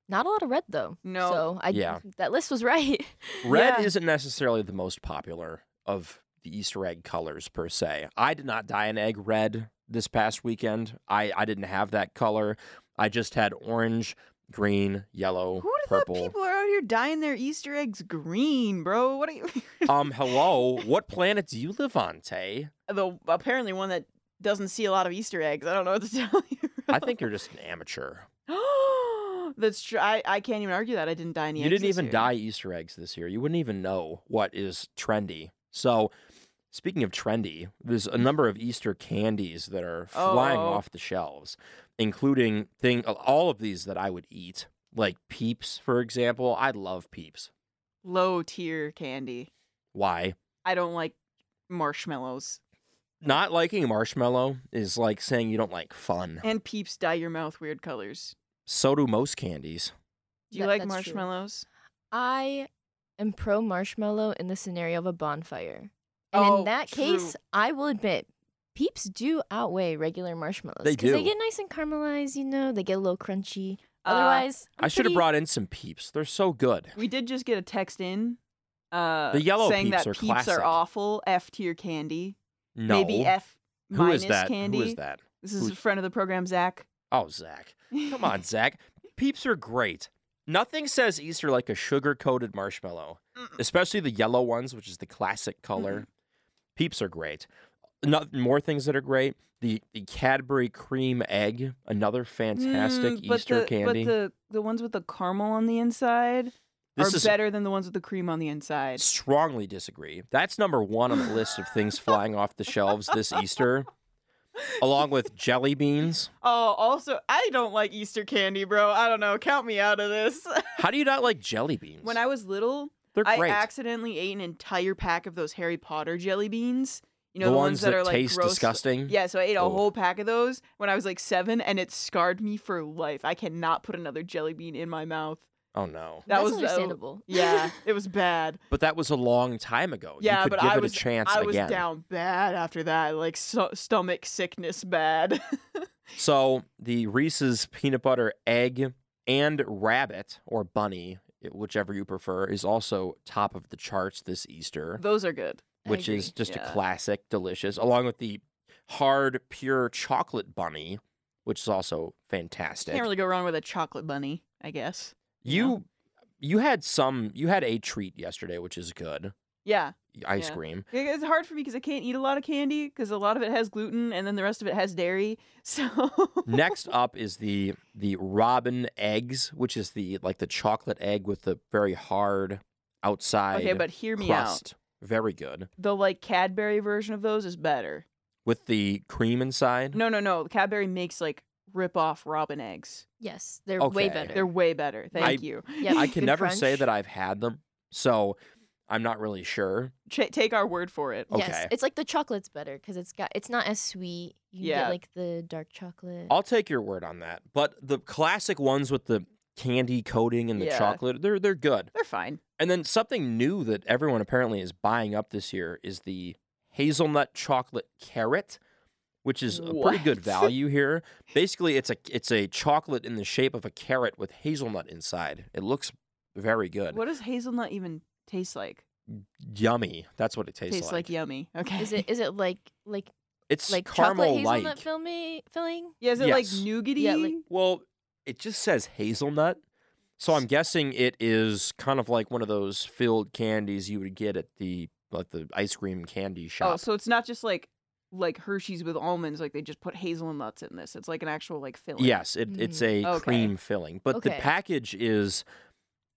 Not a lot of red though. No. So I Yeah. that list was right. Red Yeah. isn't necessarily the most popular of the Easter egg colors per se. I did not dye an egg red this past weekend. I, I didn't have that color. I just had orange, green, yellow, Who would have thought purple. people are out here dyeing their Easter eggs green, bro? What are you? um, hello. What planet do you live on, Tay? the apparently one that doesn't see a lot of Easter eggs. I don't know what to tell you. I think you're just an amateur. That's true. I, I can't even argue that I didn't dye any. You didn't even year. dye Easter eggs this year. You wouldn't even know what is trendy. So, speaking of trendy, there's a number of Easter candies that are flying Oh. off the shelves, including thing all of these that I would eat, like Peeps, for example. I love Peeps. low tier candy. Why? I don't like marshmallows. Not liking marshmallow is like saying you don't like fun. And peeps dye your mouth weird colors. So do most candies. Do you That- like that's true. marshmallows? I am pro marshmallow in the scenario of a bonfire. And Oh, in that true. case, I will admit peeps do outweigh regular marshmallows. They 'cause They do. get nice and caramelized, you know, they get a little crunchy. Uh, Otherwise, I'm I should have brought in some Peeps. They're so good. We did just get a text in. Uh, The yellow saying Peeps that are peeps classic. are awful. F tier candy. No. Maybe F Who minus is that? candy. Who is that? This is Who's- a friend of the program, Zach. Oh, Zach. Come on, Zach. Peeps are great. Nothing says Easter like a sugar coated marshmallow, Mm. especially the yellow ones, which is the classic color. Peeps are great. No, more things that are great. The the Cadbury cream egg, another fantastic Mm, Easter the, candy. But the the ones with the caramel on the inside this are is better than the ones with the cream on the inside. strongly disagree. That's number one on the list of things flying off the shelves this Easter, along with jelly beans. Oh, also, I don't like Easter candy, bro. I don't know. Count me out of this. How do you not like jelly beans? when I was little, They're I great. accidentally ate an entire pack of those Harry Potter jelly beans. You know the, the, ones that, that, are like taste gross. disgusting. Yeah, so I ate a whole pack of those when I was like seven, and it scarred me for life. I cannot put another jelly bean in my mouth. Oh no. That That's was uh, understandable. yeah, it was bad. But that was a long time ago. Yeah, you could but give I it was a chance again. I was again. down bad after that, like so- stomach sickness bad. So the Reese's peanut butter egg and rabbit or bunny, whichever you prefer, is also top of the charts this Easter, Those are good. Which is just Yeah. a classic, delicious, along with the hard pure chocolate bunny, which is also fantastic. Can't really go wrong with a chocolate bunny, I guess. You you had some you had a treat yesterday, which is good. Yeah, Ice Yeah. cream. It's hard for me because I can't eat a lot of candy because a lot of it has gluten and then the rest of it has dairy. So Next up is the the robin eggs, which is the like the chocolate egg with the very hard outside okay, but hear me out. Very good. The like Cadbury version of those is better. With the cream inside. No, no, no. Cadbury makes like rip off robin eggs. Yes, they're Okay. way better. They're way better. Thank I- you. Yeah, I can good never say that I've had them, so I'm not really sure. Ch- take our word for it. Yes, Okay. it's like the chocolate's better because it's got it's not as sweet. You Yeah. get like the dark chocolate. I'll take your word on that. But the classic ones with the candy coating and the Yeah. chocolate, they're they're good. They're fine. And then something new that everyone apparently is buying up this year is the hazelnut chocolate carrot, which is a pretty good value here. Basically, it's a it's a chocolate in the shape of a carrot with hazelnut inside. It looks very good. What does hazelnut even taste like? Yummy. That's what it tastes, like. Tastes like yummy. Okay. Is it is it like like It's like caramel hazelnut like. filling? Yeah, is it like Yes. nougaty? Yeah, like- Well, it just says hazelnut. So I'm guessing it is kind of like one of those filled candies you would get at the like the ice cream candy oh, shop. oh, so it's not just like like Hershey's with almonds. Like they just put hazelnuts in this. It's like an actual like filling. Yes, it, it's a Mm, okay. cream filling, but the package is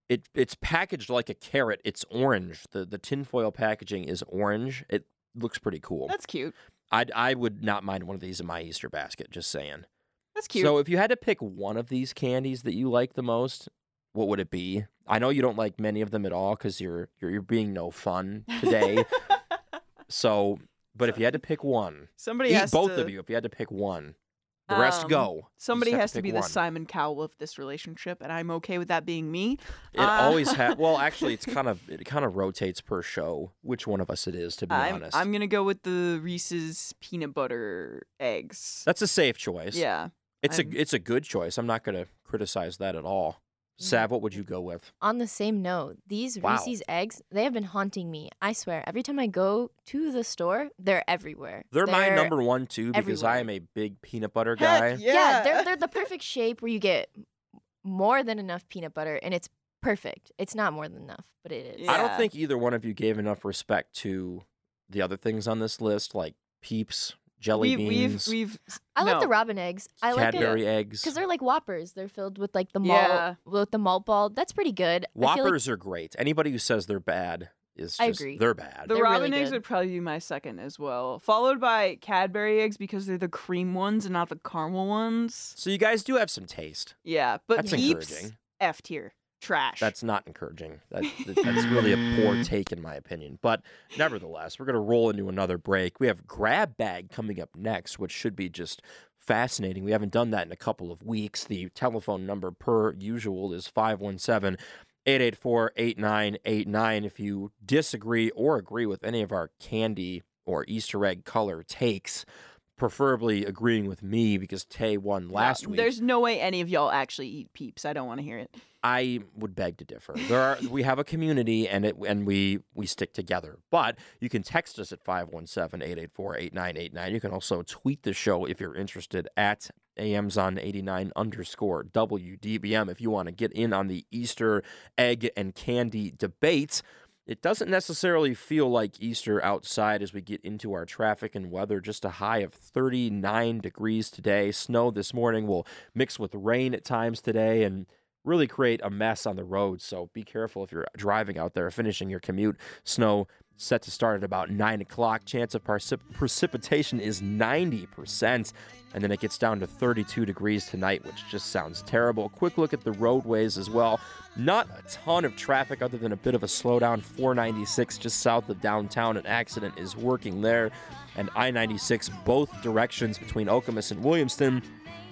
it it's packaged like a carrot. It's orange. the The tinfoil packaging is orange. It looks pretty cool. That's cute. I I would not mind one of these in my Easter basket. Just saying. That's cute. So if you had to pick one of these candies that you like the most, what would it be? I know you don't like many of them at all because you're, you're you're being no fun today. so, but if you had to pick one, Somebody eat both to, of you. If you had to pick one, The rest Um, go. Somebody has to pick be the. Simon Cowell of this relationship, and I'm okay with that being me. It Uh, always has. Well, actually, it's kind of it kind of rotates per show which one of us it is. To be I'm, honest, I'm gonna go with the Reese's peanut butter eggs. that's a safe choice. yeah. it's I'm- a it's a good choice. I'm not going to criticize that at all. Mm-hmm. Sav, what would you go with? On the same note, these Wow. Reese's eggs, they have been haunting me. I swear, every time I go to the store, they're everywhere. They're, my number one too because I am a big peanut butter Heck guy. yeah. Yeah, they're they're the perfect shape where you get more than enough peanut butter and it's perfect. It's not more than enough, but it is. I don't think either one of you gave enough respect to the other things on this list, like Peeps, jelly we've, beans, we've we've I like the robin eggs. I like it Cadbury eggs. because they're like Whoppers. They're filled with like the malt Yeah. with the malt ball. That's pretty good. I feel like Whoppers are great. Anybody who says they're bad is just I agree. they're bad. The They're robin really eggs good. would probably be my second as well, followed by Cadbury eggs because they're the cream ones and not the caramel ones. so you guys do have some taste. Yeah, but That's Peeps encouraging. F tier trash. That's not encouraging. That, that- that's really a poor take, in my opinion. But nevertheless, we're going to roll into another break. We have Grab Bag coming up next, which should be just fascinating. We haven't done that in a couple of weeks. The telephone number, per usual, is 517 884 8989. If you disagree or agree with any of our candy or Easter egg color takes, preferably agreeing with me because Tay won Yeah, last week. There's no way any of y'all actually eat Peeps. I don't want to hear it. I would beg to differ. There are we have a community and it and we we stick together. But you can text us at 517-884-8989. You can also tweet the show if you're interested at AMZon89 underscore WDBM if you want to get in on the Easter egg and candy debate. It doesn't necessarily feel like Easter outside as we get into our traffic and weather. Just a high of 39 degrees today. Snow this morning will mix with rain at times today and really create a mess on the roads. So be careful if you're driving out there, finishing your commute. Snow set to start at about 9 o'clock. Chance of parcip- precipitation is 90%. And then it gets down to 32 degrees tonight, which just sounds terrible. Quick look at the roadways as well. Not a ton of traffic other than a bit of a slowdown. 496 just south of downtown. An accident is working there. And I 96 both directions between Okemos and Williamston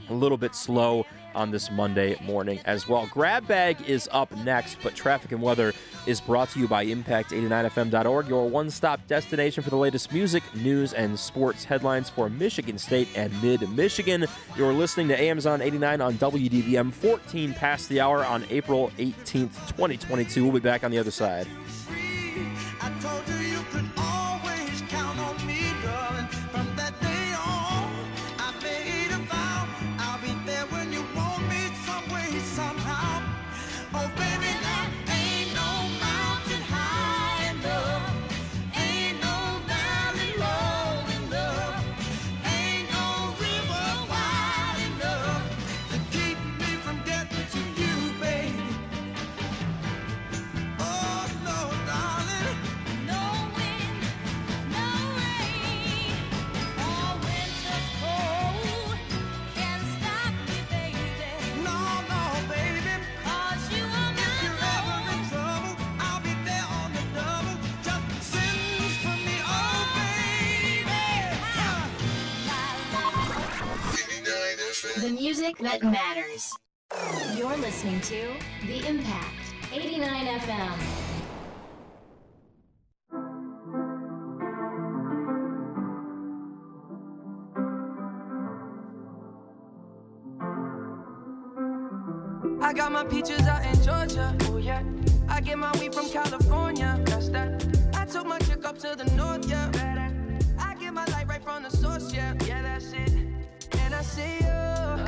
a little bit slow on this Monday morning as well. Grab Bag is up next, but traffic and weather is brought to you by Impact89FM.org, your one stop destination for the latest music, news, and sports headlines for Michigan State and Mid Michigan. You're listening to AMs on 89 on WDBM, 14 past the hour on April 18th, 2022. We'll be back on the other side. Music that matters. You're listening to The Impact 89 FM. I got my peaches out in Georgia.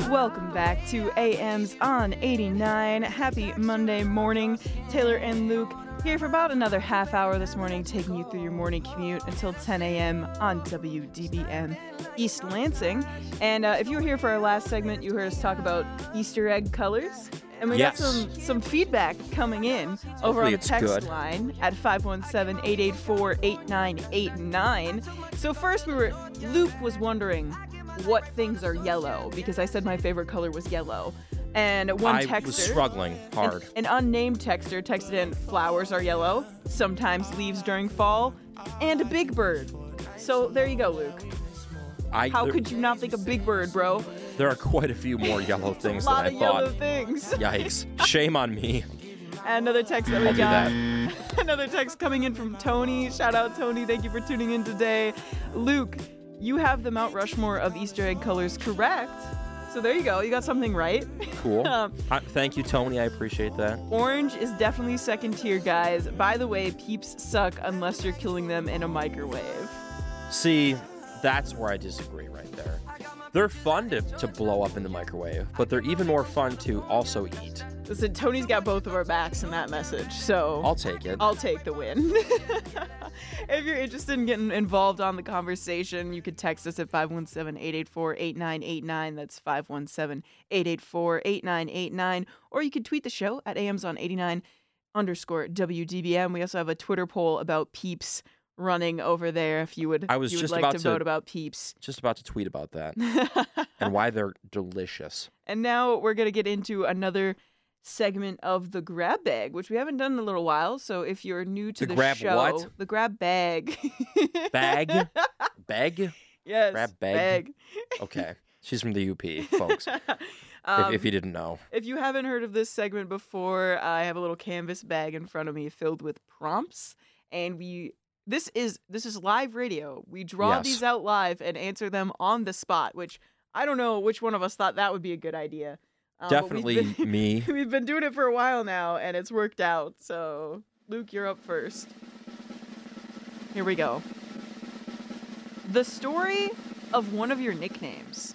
Welcome back to AM's on 89. Happy Monday morning. Taylor and Luke here for about another half hour this morning, taking you through your morning commute until 10 a.m. on WDBM East Lansing. And uh, if you were here for our last segment, you heard us talk about Easter egg colors. And we Yes. got some, some feedback coming in over on the text good. line at 517 884 8989. So, first, we were, Luke was wondering what things are yellow because I said my favorite color was yellow. And one I texter, was struggling hard. An, an unnamed texter texted in flowers are yellow, sometimes leaves during fall, and a big bird. So there you go, Luke. I, How there- could you not think of Big Bird, bro? There are quite a few more yellow things than of I thought. yellow things. Yikes. Shame on me. Another text that we I'll do got. that. Another text coming in from Tony. Shout out Tony. Thank you for tuning in today. Luke, you have the Mount Rushmore of Easter egg colors correct. So there you go. You got something right. Cool. Um, Uh, thank you, Tony. I appreciate that. Orange is definitely second tier, guys. By the way, peeps suck unless you're killing them in a microwave. See, that's where I disagree right there. They're fun to, to blow up in the microwave, but they're even more fun to also eat. Listen, Tony's got both of our backs in that message, so I'll take it. I'll take the win. if you're interested in getting involved on the conversation, you could text us at 517-884-8989. That's 517-884-8989. Or you could tweet the show at AMZON89 underscore WDBM. We also have a Twitter poll about peeps running over there if you would, I was you would just like about to to- vote about peeps. Just about to tweet about that and why they're delicious. And now we're going to get into another segment of the grab bag, which we haven't done in a little while. So if you're new to The the, grab show, what? the grab bag. Bag? Bag? yes. Grab bag? Okay. She's from the UP, folks, if, Um, if you didn't know. if you haven't heard of this segment before, I have a little canvas bag in front of me filled with prompts, and we. This is this is live radio. We draw Yes. these out live and answer them on the spot. Which I don't know which one of us thought that would be a good idea. Um, but we've Definitely been- me. We've been doing it for a while now, and it's worked out. So, Luke, you're up first. Here we go. The story of one of your nicknames.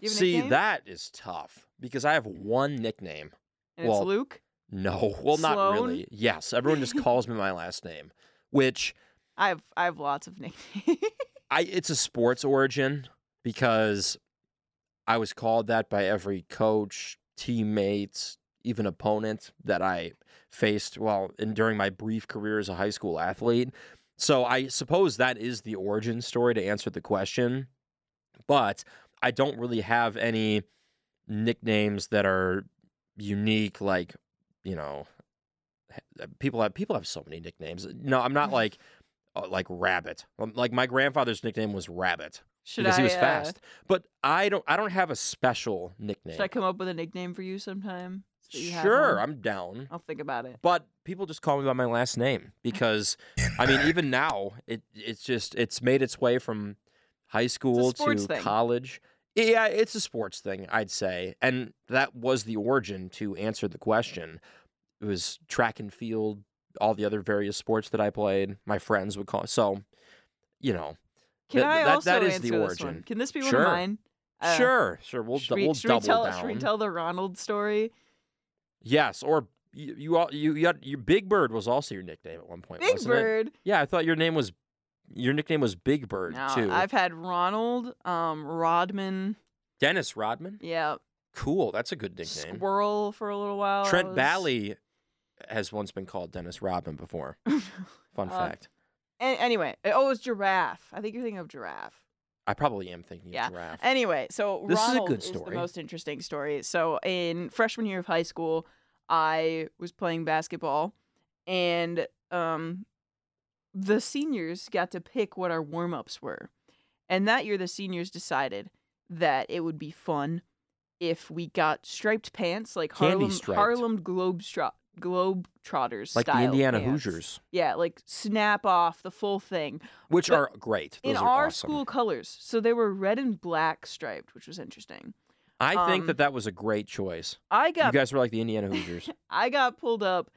You See, nickname? that is tough because I have one nickname. And well, it's Luke. No, well, not really. Yes, everyone just calls me my last name, which I have I have lots of nicknames. I it's a sports origin because I was called that by every coach, teammates, even opponent that I faced while in during my brief career as a high school athlete. So I suppose that is the origin story to answer the question. But I don't really have any nicknames that are unique like, you know, people have people have so many nicknames. No, I'm not like uh, like Rabbit. Um, Like my grandfather's nickname was Rabbit Should because I he was uh, fast. But I don't I don't have a special nickname. Should I come up with a nickname for you sometime? so you Sure. I'm down. I'll think about it. But people just call me by my last name because I mean even now it it's just it's made its way from high school to thing. college. Yeah, it's a sports thing, I'd say. And that was the origin to answer the question. It was track and field, all the other various sports that I played. My friends would call so, you know. Can that- I that- also that is answer the this origin. one? Can this be one Sure. of mine? Uh, sure, sure. We'll dou- we, we'll double we tell, down. Should we tell the Ronald story? Yes, or you you all you, you had your Big Bird was also your nickname at one point. Big wasn't it? Bird. Yeah, I thought your name was your nickname was Big Bird No, too. I've had Ronald, um, Rodman, Dennis Rodman. yeah, Cool, that's a good nickname. Squirrel for a little while. Trent was- Bally has once been called Dennis Rodman before. Fun Uh, fact. A- anyway, oh, it's giraffe. I think you're thinking of giraffe. I probably am thinking yeah. of giraffe. Anyway, so This is a Ronald good the most interesting story. So in freshman year of high school, I was playing basketball, and um, the seniors got to pick what our warm ups were, and that year the seniors decided that it would be fun if we got striped pants like Harlem striped. Harlem Globestrot Globetrotters like the Indiana pants. Hoosiers, Yeah, like snap off the full thing which But are great. Those in are our awesome. school colors. So they were red and black striped, which was interesting. I think um, that that was a great choice. I got You guys were like the Indiana Hoosiers. I got pulled up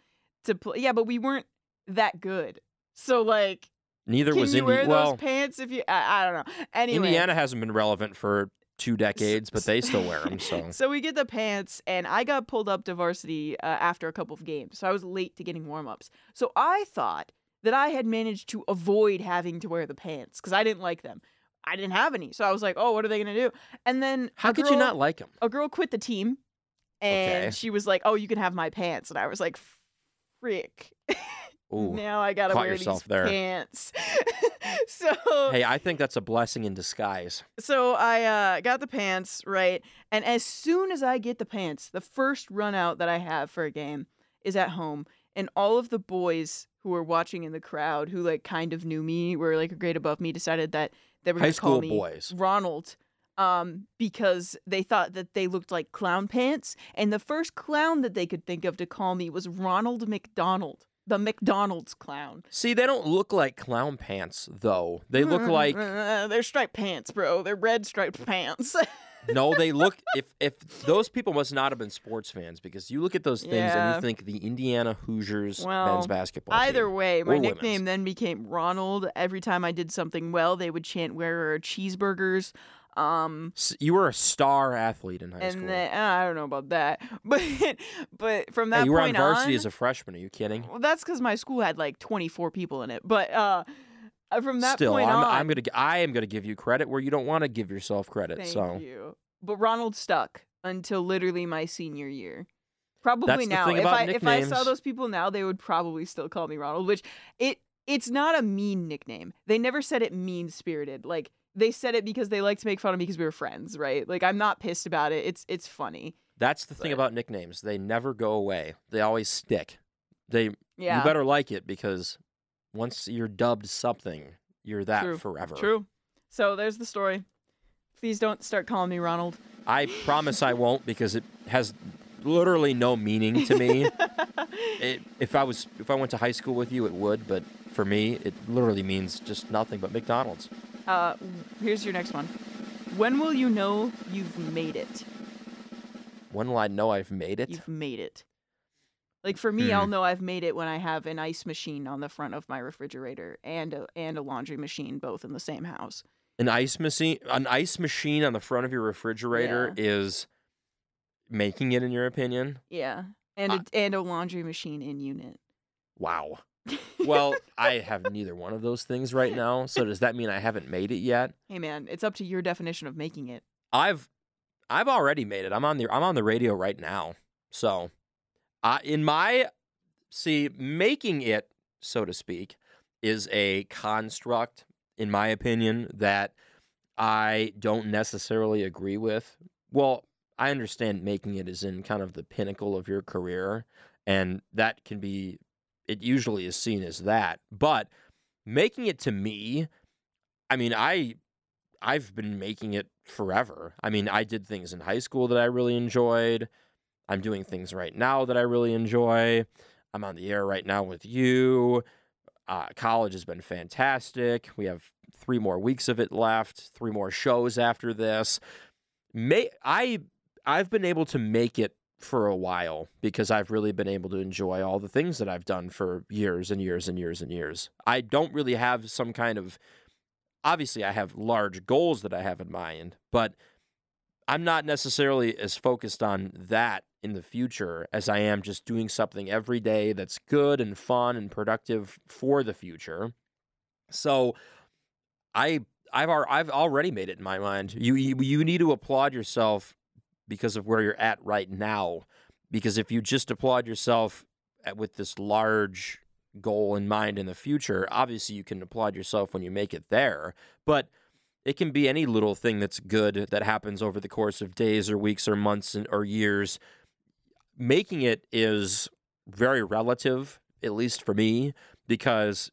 to play. Yeah, but we weren't that good. So like, Neither was you Indi- wear well, those pants if you? I, I don't know. Anyway, Indiana hasn't been relevant for two decades, but they still wear them. So So we get the pants, and I got pulled up to varsity uh, after a couple of games. So I was late to getting warm ups. So I thought that I had managed to avoid having to wear the pants because I didn't like them. I didn't have any. So I was like, oh, what are they gonna do? And then how a could you not like them? a girl quit the team and Okay. she was like, "Oh, you can have my pants." And I was like, "Frick." Ooh. now I got to wear these there. pants. so Hey, I think that's a blessing in disguise. so I uh, got the pants, right? And as soon as I get the pants, the first run out that I have for a game is at home. And all of the boys who were watching in the crowd, who like kind of knew me, were like a grade above me, decided that they were High going to call school me boys. Ronald. um, because they thought that they looked like clown pants. And the first clown that they could think of to call me was Ronald McDonald, the McDonald's clown. See, they don't look like clown pants though. They look like they're striped pants, bro. They're red striped pants. no, they look if if those people must not have been sports fans because you look at those things and you think the Indiana Hoosiers Well, men's basketball. Either team. way, my nickname women's. then became Ronald. Every time I did something well, they would chant "Where are cheeseburgers?" Um, S- you were a star athlete in high and school. then uh, I don't know about that, but but from that Hey, you were on varsity on, as a freshman. Are you kidding? well, that's because my school had like 24 people in it. But uh, uh, from that Still, point I'm, on, I'm gonna I am gonna give you credit where you don't want to give yourself credit. thank so you. But Ronald stuck until literally my senior year. Probably That's now. if I if I saw those people now, they would probably still call me Ronald. Which it it's not a mean nickname. They never said it mean spirited. Like they said it because they like to make fun of me because we were friends, right? Like I'm not pissed about it. It's it's funny. that's the thing about nicknames. They never go away. They always stick. They Yeah. you better like it because once you're dubbed something, you're that True. forever. True. So there's the story. Please don't start calling me Ronald. I promise I won't because it has literally no meaning to me. it, if I was if I went to high school with you, it would, but for me, it literally means just nothing but McDonald's. Uh, here's your next one. When will you know you've made it? When will I know I've made it? You've made it. Like for me, I'll Hmm. know I've made it when I have an ice machine on the front of my refrigerator and a, and a laundry machine both in the same house. An ice machine, an ice machine on the front of your refrigerator is making it, in your opinion. Yeah, and a, and a laundry machine in unit. Wow. Well, I have neither one of those things right now. So does that mean I haven't made it yet? Hey man, it's up to your definition of making it. I've I've already made it. I'm on the I'm on the radio right now. So, uh, in my see making it so to speak is a construct in my opinion that I don't necessarily agree with. Well, I understand making it is in kind of the pinnacle of your career and that can be it usually is seen as that. But making it to me, I mean, I I've been making it forever. I mean, I did things in high school that I really enjoyed. I'm doing things right now that I really enjoy. I'm on the air right now with you. Uh, college has been fantastic. We have three more weeks of it left, three more shows after this. May I I've been able to make it for a while because I've really been able to enjoy all the things that I've done for years and years and years and years. I don't really have some kind of obviously I have large goals that I have in mind, but I'm not necessarily as focused on that in the future as I am just doing something every day that's good and fun and productive for the future. So I I've I've already made it in my mind. You you, you need to applaud yourself because of where you're at right now because if you just applaud yourself at, with this large goal in mind in the future, obviously you can applaud yourself when you make it there, but it can be any little thing that's good that happens over the course of days or weeks or months or years. Making it is very relative, at least for me, because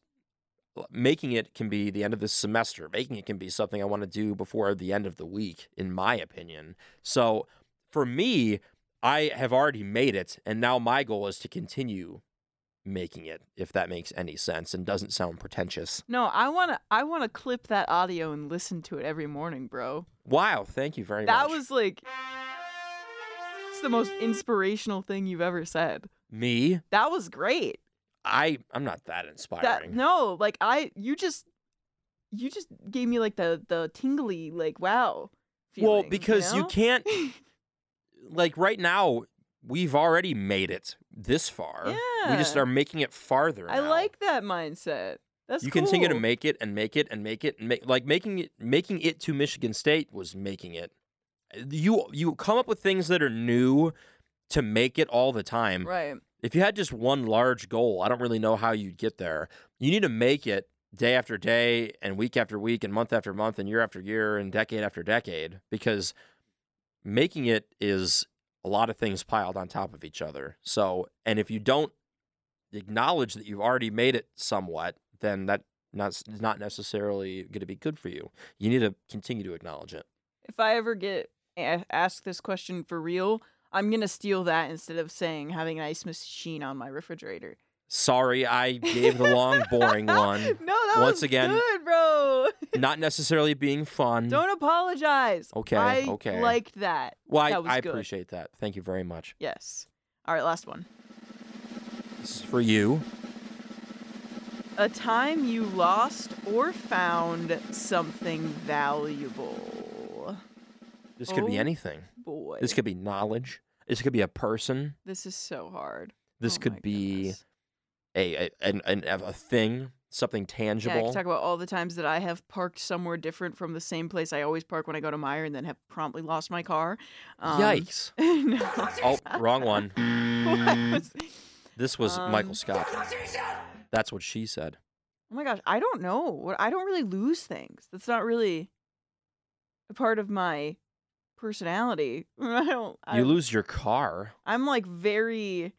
making it can be the end of the semester. Making it can be something I want to do before the end of the week, in my opinion. So for me, I have already made it, and now my goal is to continue making it, if that makes any sense and doesn't sound pretentious. No, I wanna I wanna clip that audio and listen to it every morning, bro. Wow, thank you very That much. That was like it's the most inspirational thing you've ever said. me. That was great. I I'm not that inspiring. That no, like I you just you just gave me like the the tingly like wow. well, because you, know? can't like right now we've already made it this far. Yeah. We just are making it farther. I now. like that mindset. That's you continue to make it and make it and make it and make like making it making it to Michigan State was making it. You you come up with things that are new to make it all the time. right. If you had just one large goal, I don't really know how you'd get there. You need to make it day after day and week after week and month after month and year after year and decade after decade because making it is a lot of things piled on top of each other. So, and if you don't acknowledge that you've already made it somewhat, then that not is not necessarily going to be good for you. You need to continue to acknowledge it. if I ever get asked this question for real, I'm gonna steal that instead of saying having an ice machine on my refrigerator. Sorry, I gave the long, boring one. No, that Once was again- good, bro. Not necessarily being fun. Don't apologize. Okay, I okay. liked that. well, I, that was I good. appreciate that. Thank you very much. Yes. All right, last one. This is for you. A time you lost or found something valuable. This could be Oh, anything. Boy, This could be knowledge. This could be a person. this is so hard. This Oh could be goodness. A, a an, an, a thing, something Yeah, I tangible. can talk about all the times that I have parked somewhere different from the same place I always park when I go to Meijer and then have promptly lost my car. Um, Yikes! no. Oh, wrong one. Was- This was Michael Um, Scott. That's what she said. Oh my gosh, I don't know. What I don't really lose things. That's not really a part of my personality. I don't. I, You lose your car. I'm like very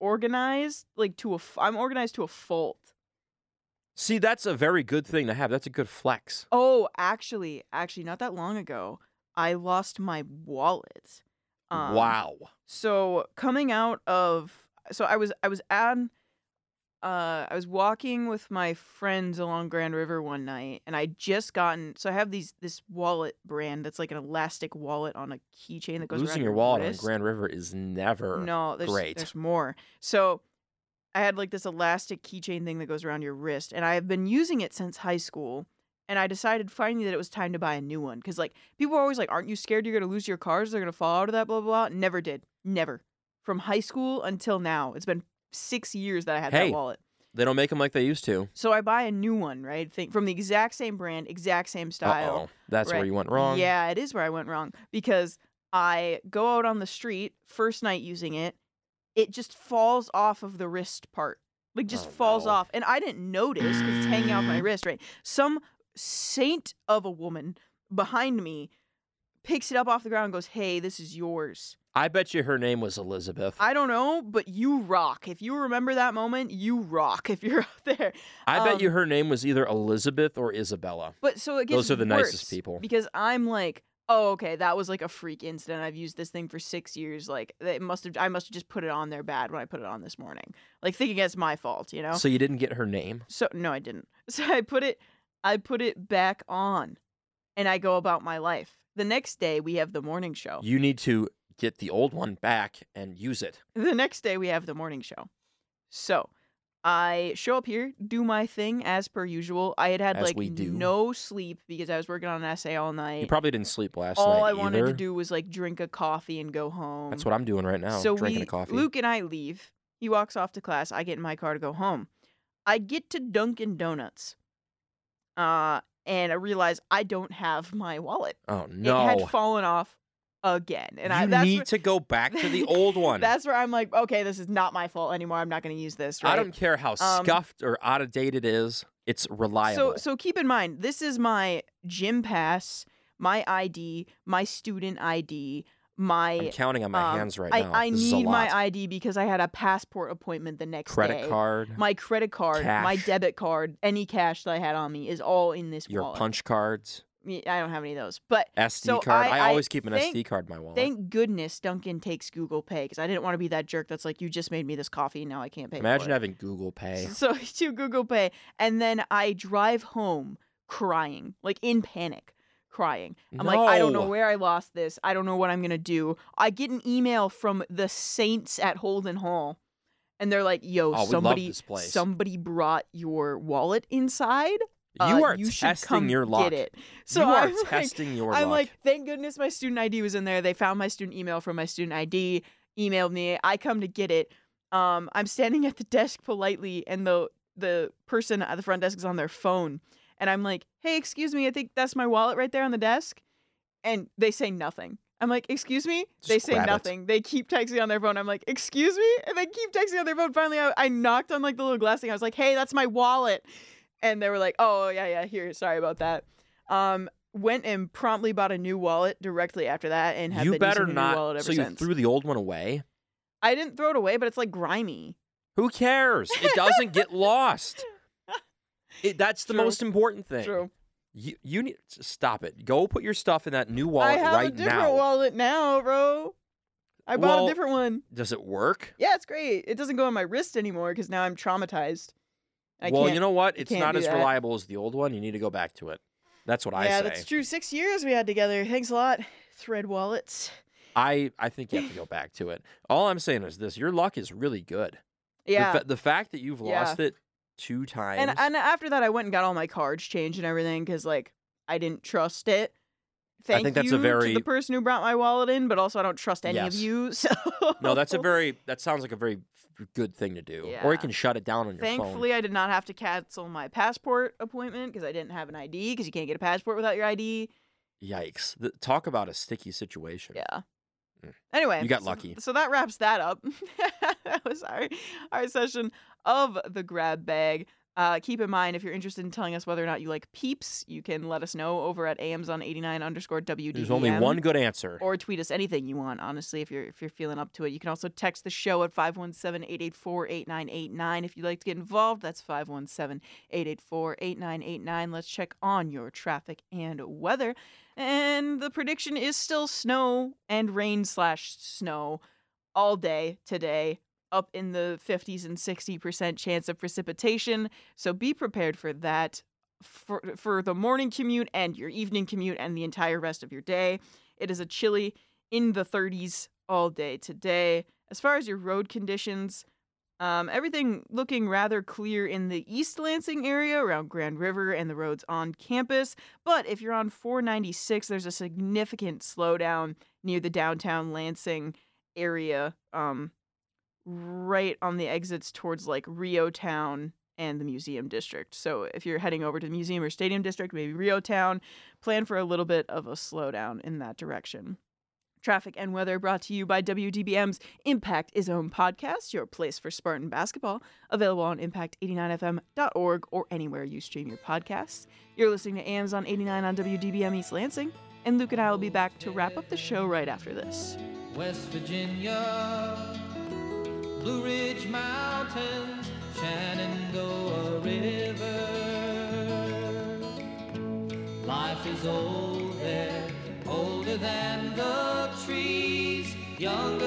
organized, like to a. f- I'm organized to a fault. See, that's a very good thing to have. That's a good flex. Oh, actually, actually, not that long ago, I lost my wallet. Um, wow. So coming out of so I was I was at uh I was walking with my friends along Grand River one night and I just gotten so I have these this wallet brand that's like an elastic wallet on a keychain that goes around Losing your your wallet on. Grand River is never No, there's great. there's more. So I had like this elastic keychain thing that goes around your wrist, and I have been using it since high school. And I decided finally that it was time to buy a new one because like people are always like, "Aren't you scared you're gonna lose your cars? They're gonna fall out of that." Blah blah blah. Never did. Never. From high school until now, it's been six years that I had Hey. that wallet. They don't make them like they used to. So I buy a new one, right? Think from the exact same brand, exact same style. Uh-oh. That's where Right. you went wrong. Yeah, it is where I went wrong because I go out on the street first night using it, it just falls off of the wrist part. Like just Oh, falls no. off. And I didn't notice because it's hanging off my wrist, right? Some saint of a woman behind me picks it up off the ground and goes, Hey, this is yours. I bet you her name was Elizabeth. I, don't know, but you rock. If you remember that moment, you rock if you're out there. I bet you um, her name was either Elizabeth or Isabella. But so it gets Those are the nicest people. because I'm like, oh, okay, that was like a freak incident. I've used this thing for six years. Like, it must have. I must have just put it on there bad when I put it on this morning. Like thinking it's my fault, you know. So you didn't get her name? So no, I didn't. So I put it, I put it back on, and I go about my life. The next day we have the morning show. You need to get the old one back and use it. The next day we have the morning show. So I show up here, do my thing as per usual. I had had As like no sleep because I was working on an essay all night. You probably didn't sleep last all night All I wanted to do was like drink a coffee and go home. That's what I'm doing right now. so drinking we, a coffee. Luke and I leave. He walks off to class. I get in my car to go home. I get to Dunkin' Donuts, uh, and I realize I don't have my wallet. oh no! It had fallen off again, and you I that's need where, to go back to the old one. that's where I'm like, okay, this is not my fault anymore. I'm not going to use this. Right? I don't care how Um, scuffed or out of date it is. It's reliable. So so keep in mind, this is my gym pass, my ID, my student ID, my I'm counting on my um, hands right I, now. I This need my. ID because I had a passport appointment the next credit day. card, My credit card, my debit card, any cash that I had on me is all in this your wallet. punch cards, I don't have any of those. But SD So card. I- I, always keep an thank- SD card in my wallet. thank goodness Dunkin' takes Google Pay because I didn't want to be that jerk that's like, you just made me this coffee and now I can't pay Imagine for it. having Google Pay. So do Google Pay, and then I drive home crying, like in panic, crying. I'm like, I don't know where I lost this. I don't know what I'm gonna do. I get an email from the Saints at Holden Hall, and they're like, "Yo, Oh, somebody, somebody brought your wallet inside. You Uh, are you testing your luck. Get it. So you are I'm like, testing your I'm luck. like, thank goodness my student ID was in there. They found my student email from my student ID, emailed me. I come to get it. Um, I'm standing at the desk politely, and the the person at the front desk is on their phone, and I'm like, "Hey, excuse me, I think that's my wallet right there on the desk," and they say nothing. I'm like, "Excuse me?" they say grab it. nothing. They keep texting on their phone. I'm like, "Excuse me?" And they keep texting on their phone. Finally, I, I knocked on like the little glass thing. I was like, "Hey, that's my wallet," and they were like, "Oh yeah, yeah, here. Sorry about that." Um, went and promptly bought a new wallet directly after that, and have you been better using a new wallet not. ever So you since. threw the old one away. I didn't throw it away, but it's like grimy. Who cares? It doesn't get lost. It, that's the True. most important thing. True. You you need to stop it. Go put your stuff in that new wallet I have right a different now. wallet now, bro. I bought Well- a different one. Does it work? Yeah, it's great. It doesn't go on my wrist anymore because now I'm traumatized. I well, you know what? It's can't as that. reliable as the old one. You need to go back to it. That's what I say. yeah, that's true. Six years we had together. Thanks a lot, Thread wallets. I I think you have to go back to it. All I'm saying is this: your luck is really good. The Yeah. fa- The, fact that you've Yeah. lost it two times. and and after that, I went and got all my cards changed and everything because like I didn't trust it. Thank think that's a very- the person who brought my wallet in, but also I don't trust any Yes. of you. So no, that's a very that sounds like a very good thing to do. Or you can shut it down on your phone. Thankfully, I did not have to cancel my passport appointment because I didn't have an ID because you can't get a passport without your ID. Yikes! The, talk about a sticky situation. Yeah. Mm. Anyway, You got so- lucky. So that wraps that up. that was our our session of the grab bag. Uh, keep in mind, if you're interested in telling us whether or not you like peeps, you can let us know over at AMs on 89 underscore WDBM. There's only one good answer. Or tweet us anything you want, honestly, if you're if you're feeling up to it. You can also text the show at 517-884-8989. If you'd like to get involved, that's 517-884-8989. Let's check on your traffic and weather. And the prediction is still snow and rain slash snow all day today, up in the 50s and 60% chance of precipitation. So be prepared for that for, for the morning commute and your evening commute and the entire rest of your day. It is a chilly in the 30s all day today. As far as your road conditions, um, everything looking rather clear in the East Lansing area around Grand River and the roads on campus. But if you're on 496, there's a significant slowdown near the downtown Lansing area, um, right on the exits towards like REO Town and the Museum District. So if you're heading over to the Museum or Stadium District, maybe REO Town, plan for a little bit of a slowdown in that direction. Traffic and weather brought to you by WDBM's Impact Is Own podcast, your place for Spartan basketball, available on impact89fm.org or anywhere you stream your podcasts. You're listening to AMs on 89 on WDBM East Lansing, and Luke and I will be back to wrap up the show right after this. West Virginia, Blue Ridge Mountains, Shenandoah River. Life is old there, older than the trees, younger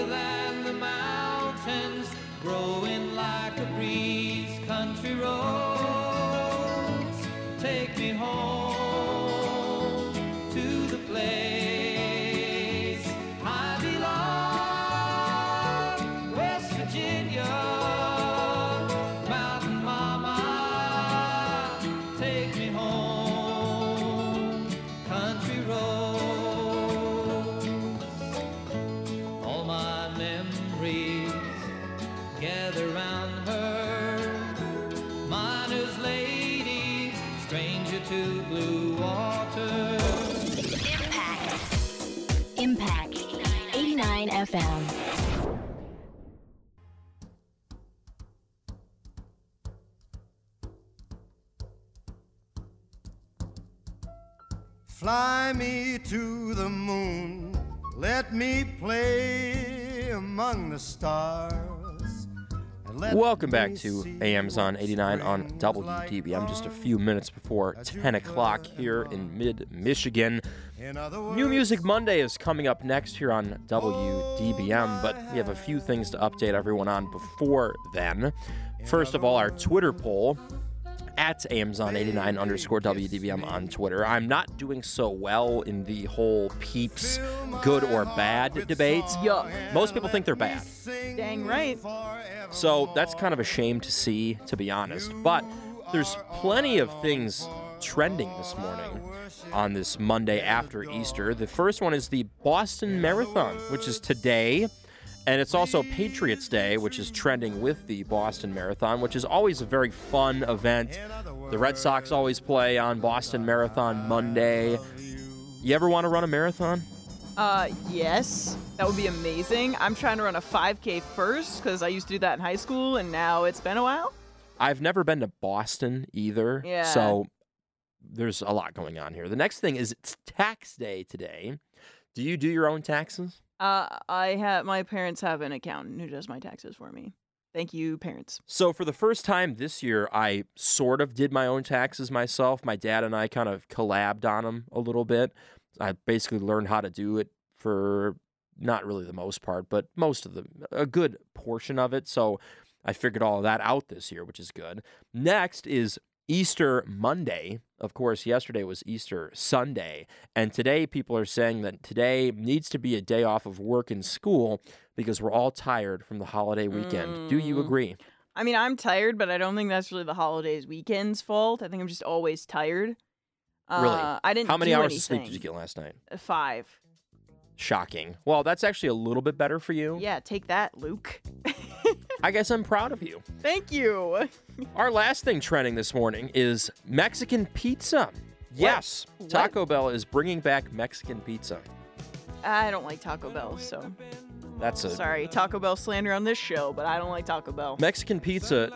Fly me to the moon. Let me play among the stars. let Welcome back to see AM's on what 89 on spring's I'm just a few minutes before 10 o'clock here in mid Michigan. New Music Monday is coming up next here on WDBM, but we have a few things to update everyone on before then. First of all, our Twitter poll at AMs on 89 underscore WDBM on Twitter. I'm not doing so well in the whole peeps good or bad debates. Yuck. Most people think they're bad. Dang right. So that's kind of a shame to see, to be honest. But there's plenty of things trending this morning on this Monday after Easter. The first one is the Boston Marathon, which is today. And it's also Patriots Day, which is trending with the Boston Marathon, which is always a very fun event. The Red Sox always play on Boston Marathon Monday. You ever want to run a marathon? Uh, yes, that would be amazing. I'm trying to run a 5K first because I used to do that in high school, and now it's been a while. I've never been to Boston either. Yeah. So there's a lot going on here. The next thing is it's tax day today. Do you do your own taxes? Uh, I have my parents have an accountant who does my taxes for me. Thank you, parents. So for the first time this year, I sort of did my own taxes myself. My dad and I kind of collabed on them a little bit. I basically learned how to do it for not really the most part, but most of the a good portion of it. So I figured all of that out this year, which is good. Next is Easter Monday. Of course, yesterday was Easter Sunday, and today people are saying that today needs to be a day off of work and school because we're all tired from the holiday weekend. Do you Mm. agree? I mean, I'm tired, but I don't think that's really the holidays weekend's fault. I think I'm just always tired. Really? Uh, I didn't. How many hours of sleep did you get last night? Uh, Five. Shocking. Well, that's actually a little bit better for you. Yeah, take that, Luke. I guess I'm proud of you. Thank you. Our last thing trending this morning is Mexican pizza. Yes, What? Taco Bell is bringing back Mexican pizza. I don't like Taco Bell, so That's a sorry, Taco Bell slander on this show, but I don't like Taco Bell. Mexican pizza.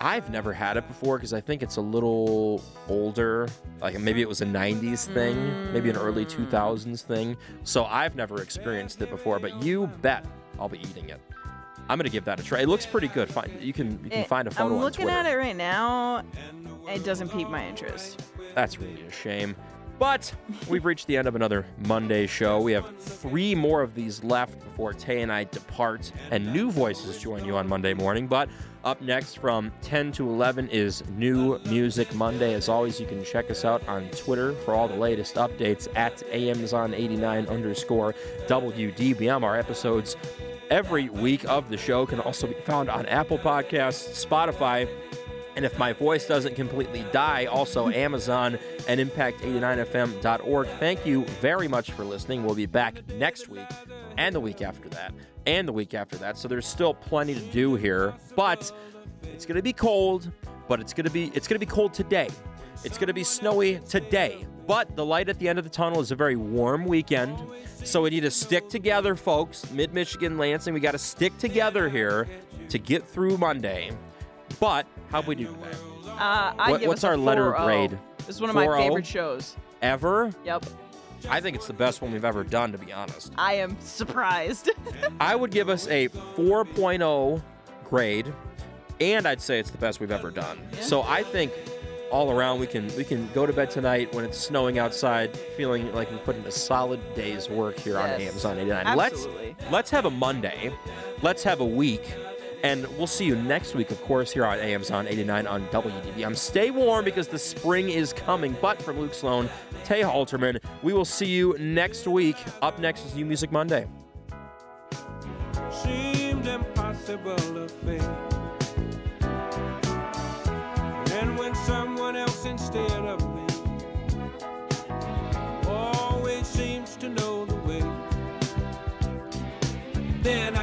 I've never had it before because I think it's a little older. Like maybe it was a 90s thing, maybe an early Mm. 2000s thing. So I've never experienced it before, but you bet I'll be eating it. I'm gonna give that a try. It looks pretty good. Find, you can you can It- find a photo I'm looking at it right now. It doesn't pique my interest. That's really a shame. But we've reached the end of another Monday show. We have three more of these left before Tay and I depart, and new voices join you on Monday morning. But up next from 10 to 11 is New Music Monday. As always, you can check us out on Twitter for all the latest updates at AMs on 89 underscore WDBM. Our episodes every week of the show can also be found on Apple Podcasts, Spotify, and if my voice doesn't completely die, also Amazon and impact89fm.org. Thank you very much for listening. We'll be back next week and the week after that and the week after that. So there's still plenty to do here, but it's going to be cold, but it's going to be it's going to be cold today. It's going to be snowy today. But the light at the end of the tunnel is a very warm weekend. So we need to stick together, folks. Mid Michigan, Lansing, we got to stick together here to get through Monday. But how'd we do today? Uh, I What- give what's us our letter grade? This is one of my favorite shows. Ever? Yep. I think it's the best one we've ever done, to be honest. I am surprised. I would give us a 4.0 grade, and I'd say it's the best we've ever done. So I think all around we can we can go to bed tonight when it's snowing outside, feeling like we put in a solid day's work here on Yes. AMs on 89. Absolutely. Let's let's have a Monday, let's have a week, and we'll see you next week, of course, here on AMs on 89 on WDBM. Stay warm because the spring is coming. But from Luke Sloan, Tay Haelterman, we will see you next week. Up next is New Music Monday. And when someone else instead of me always seems to know the way, then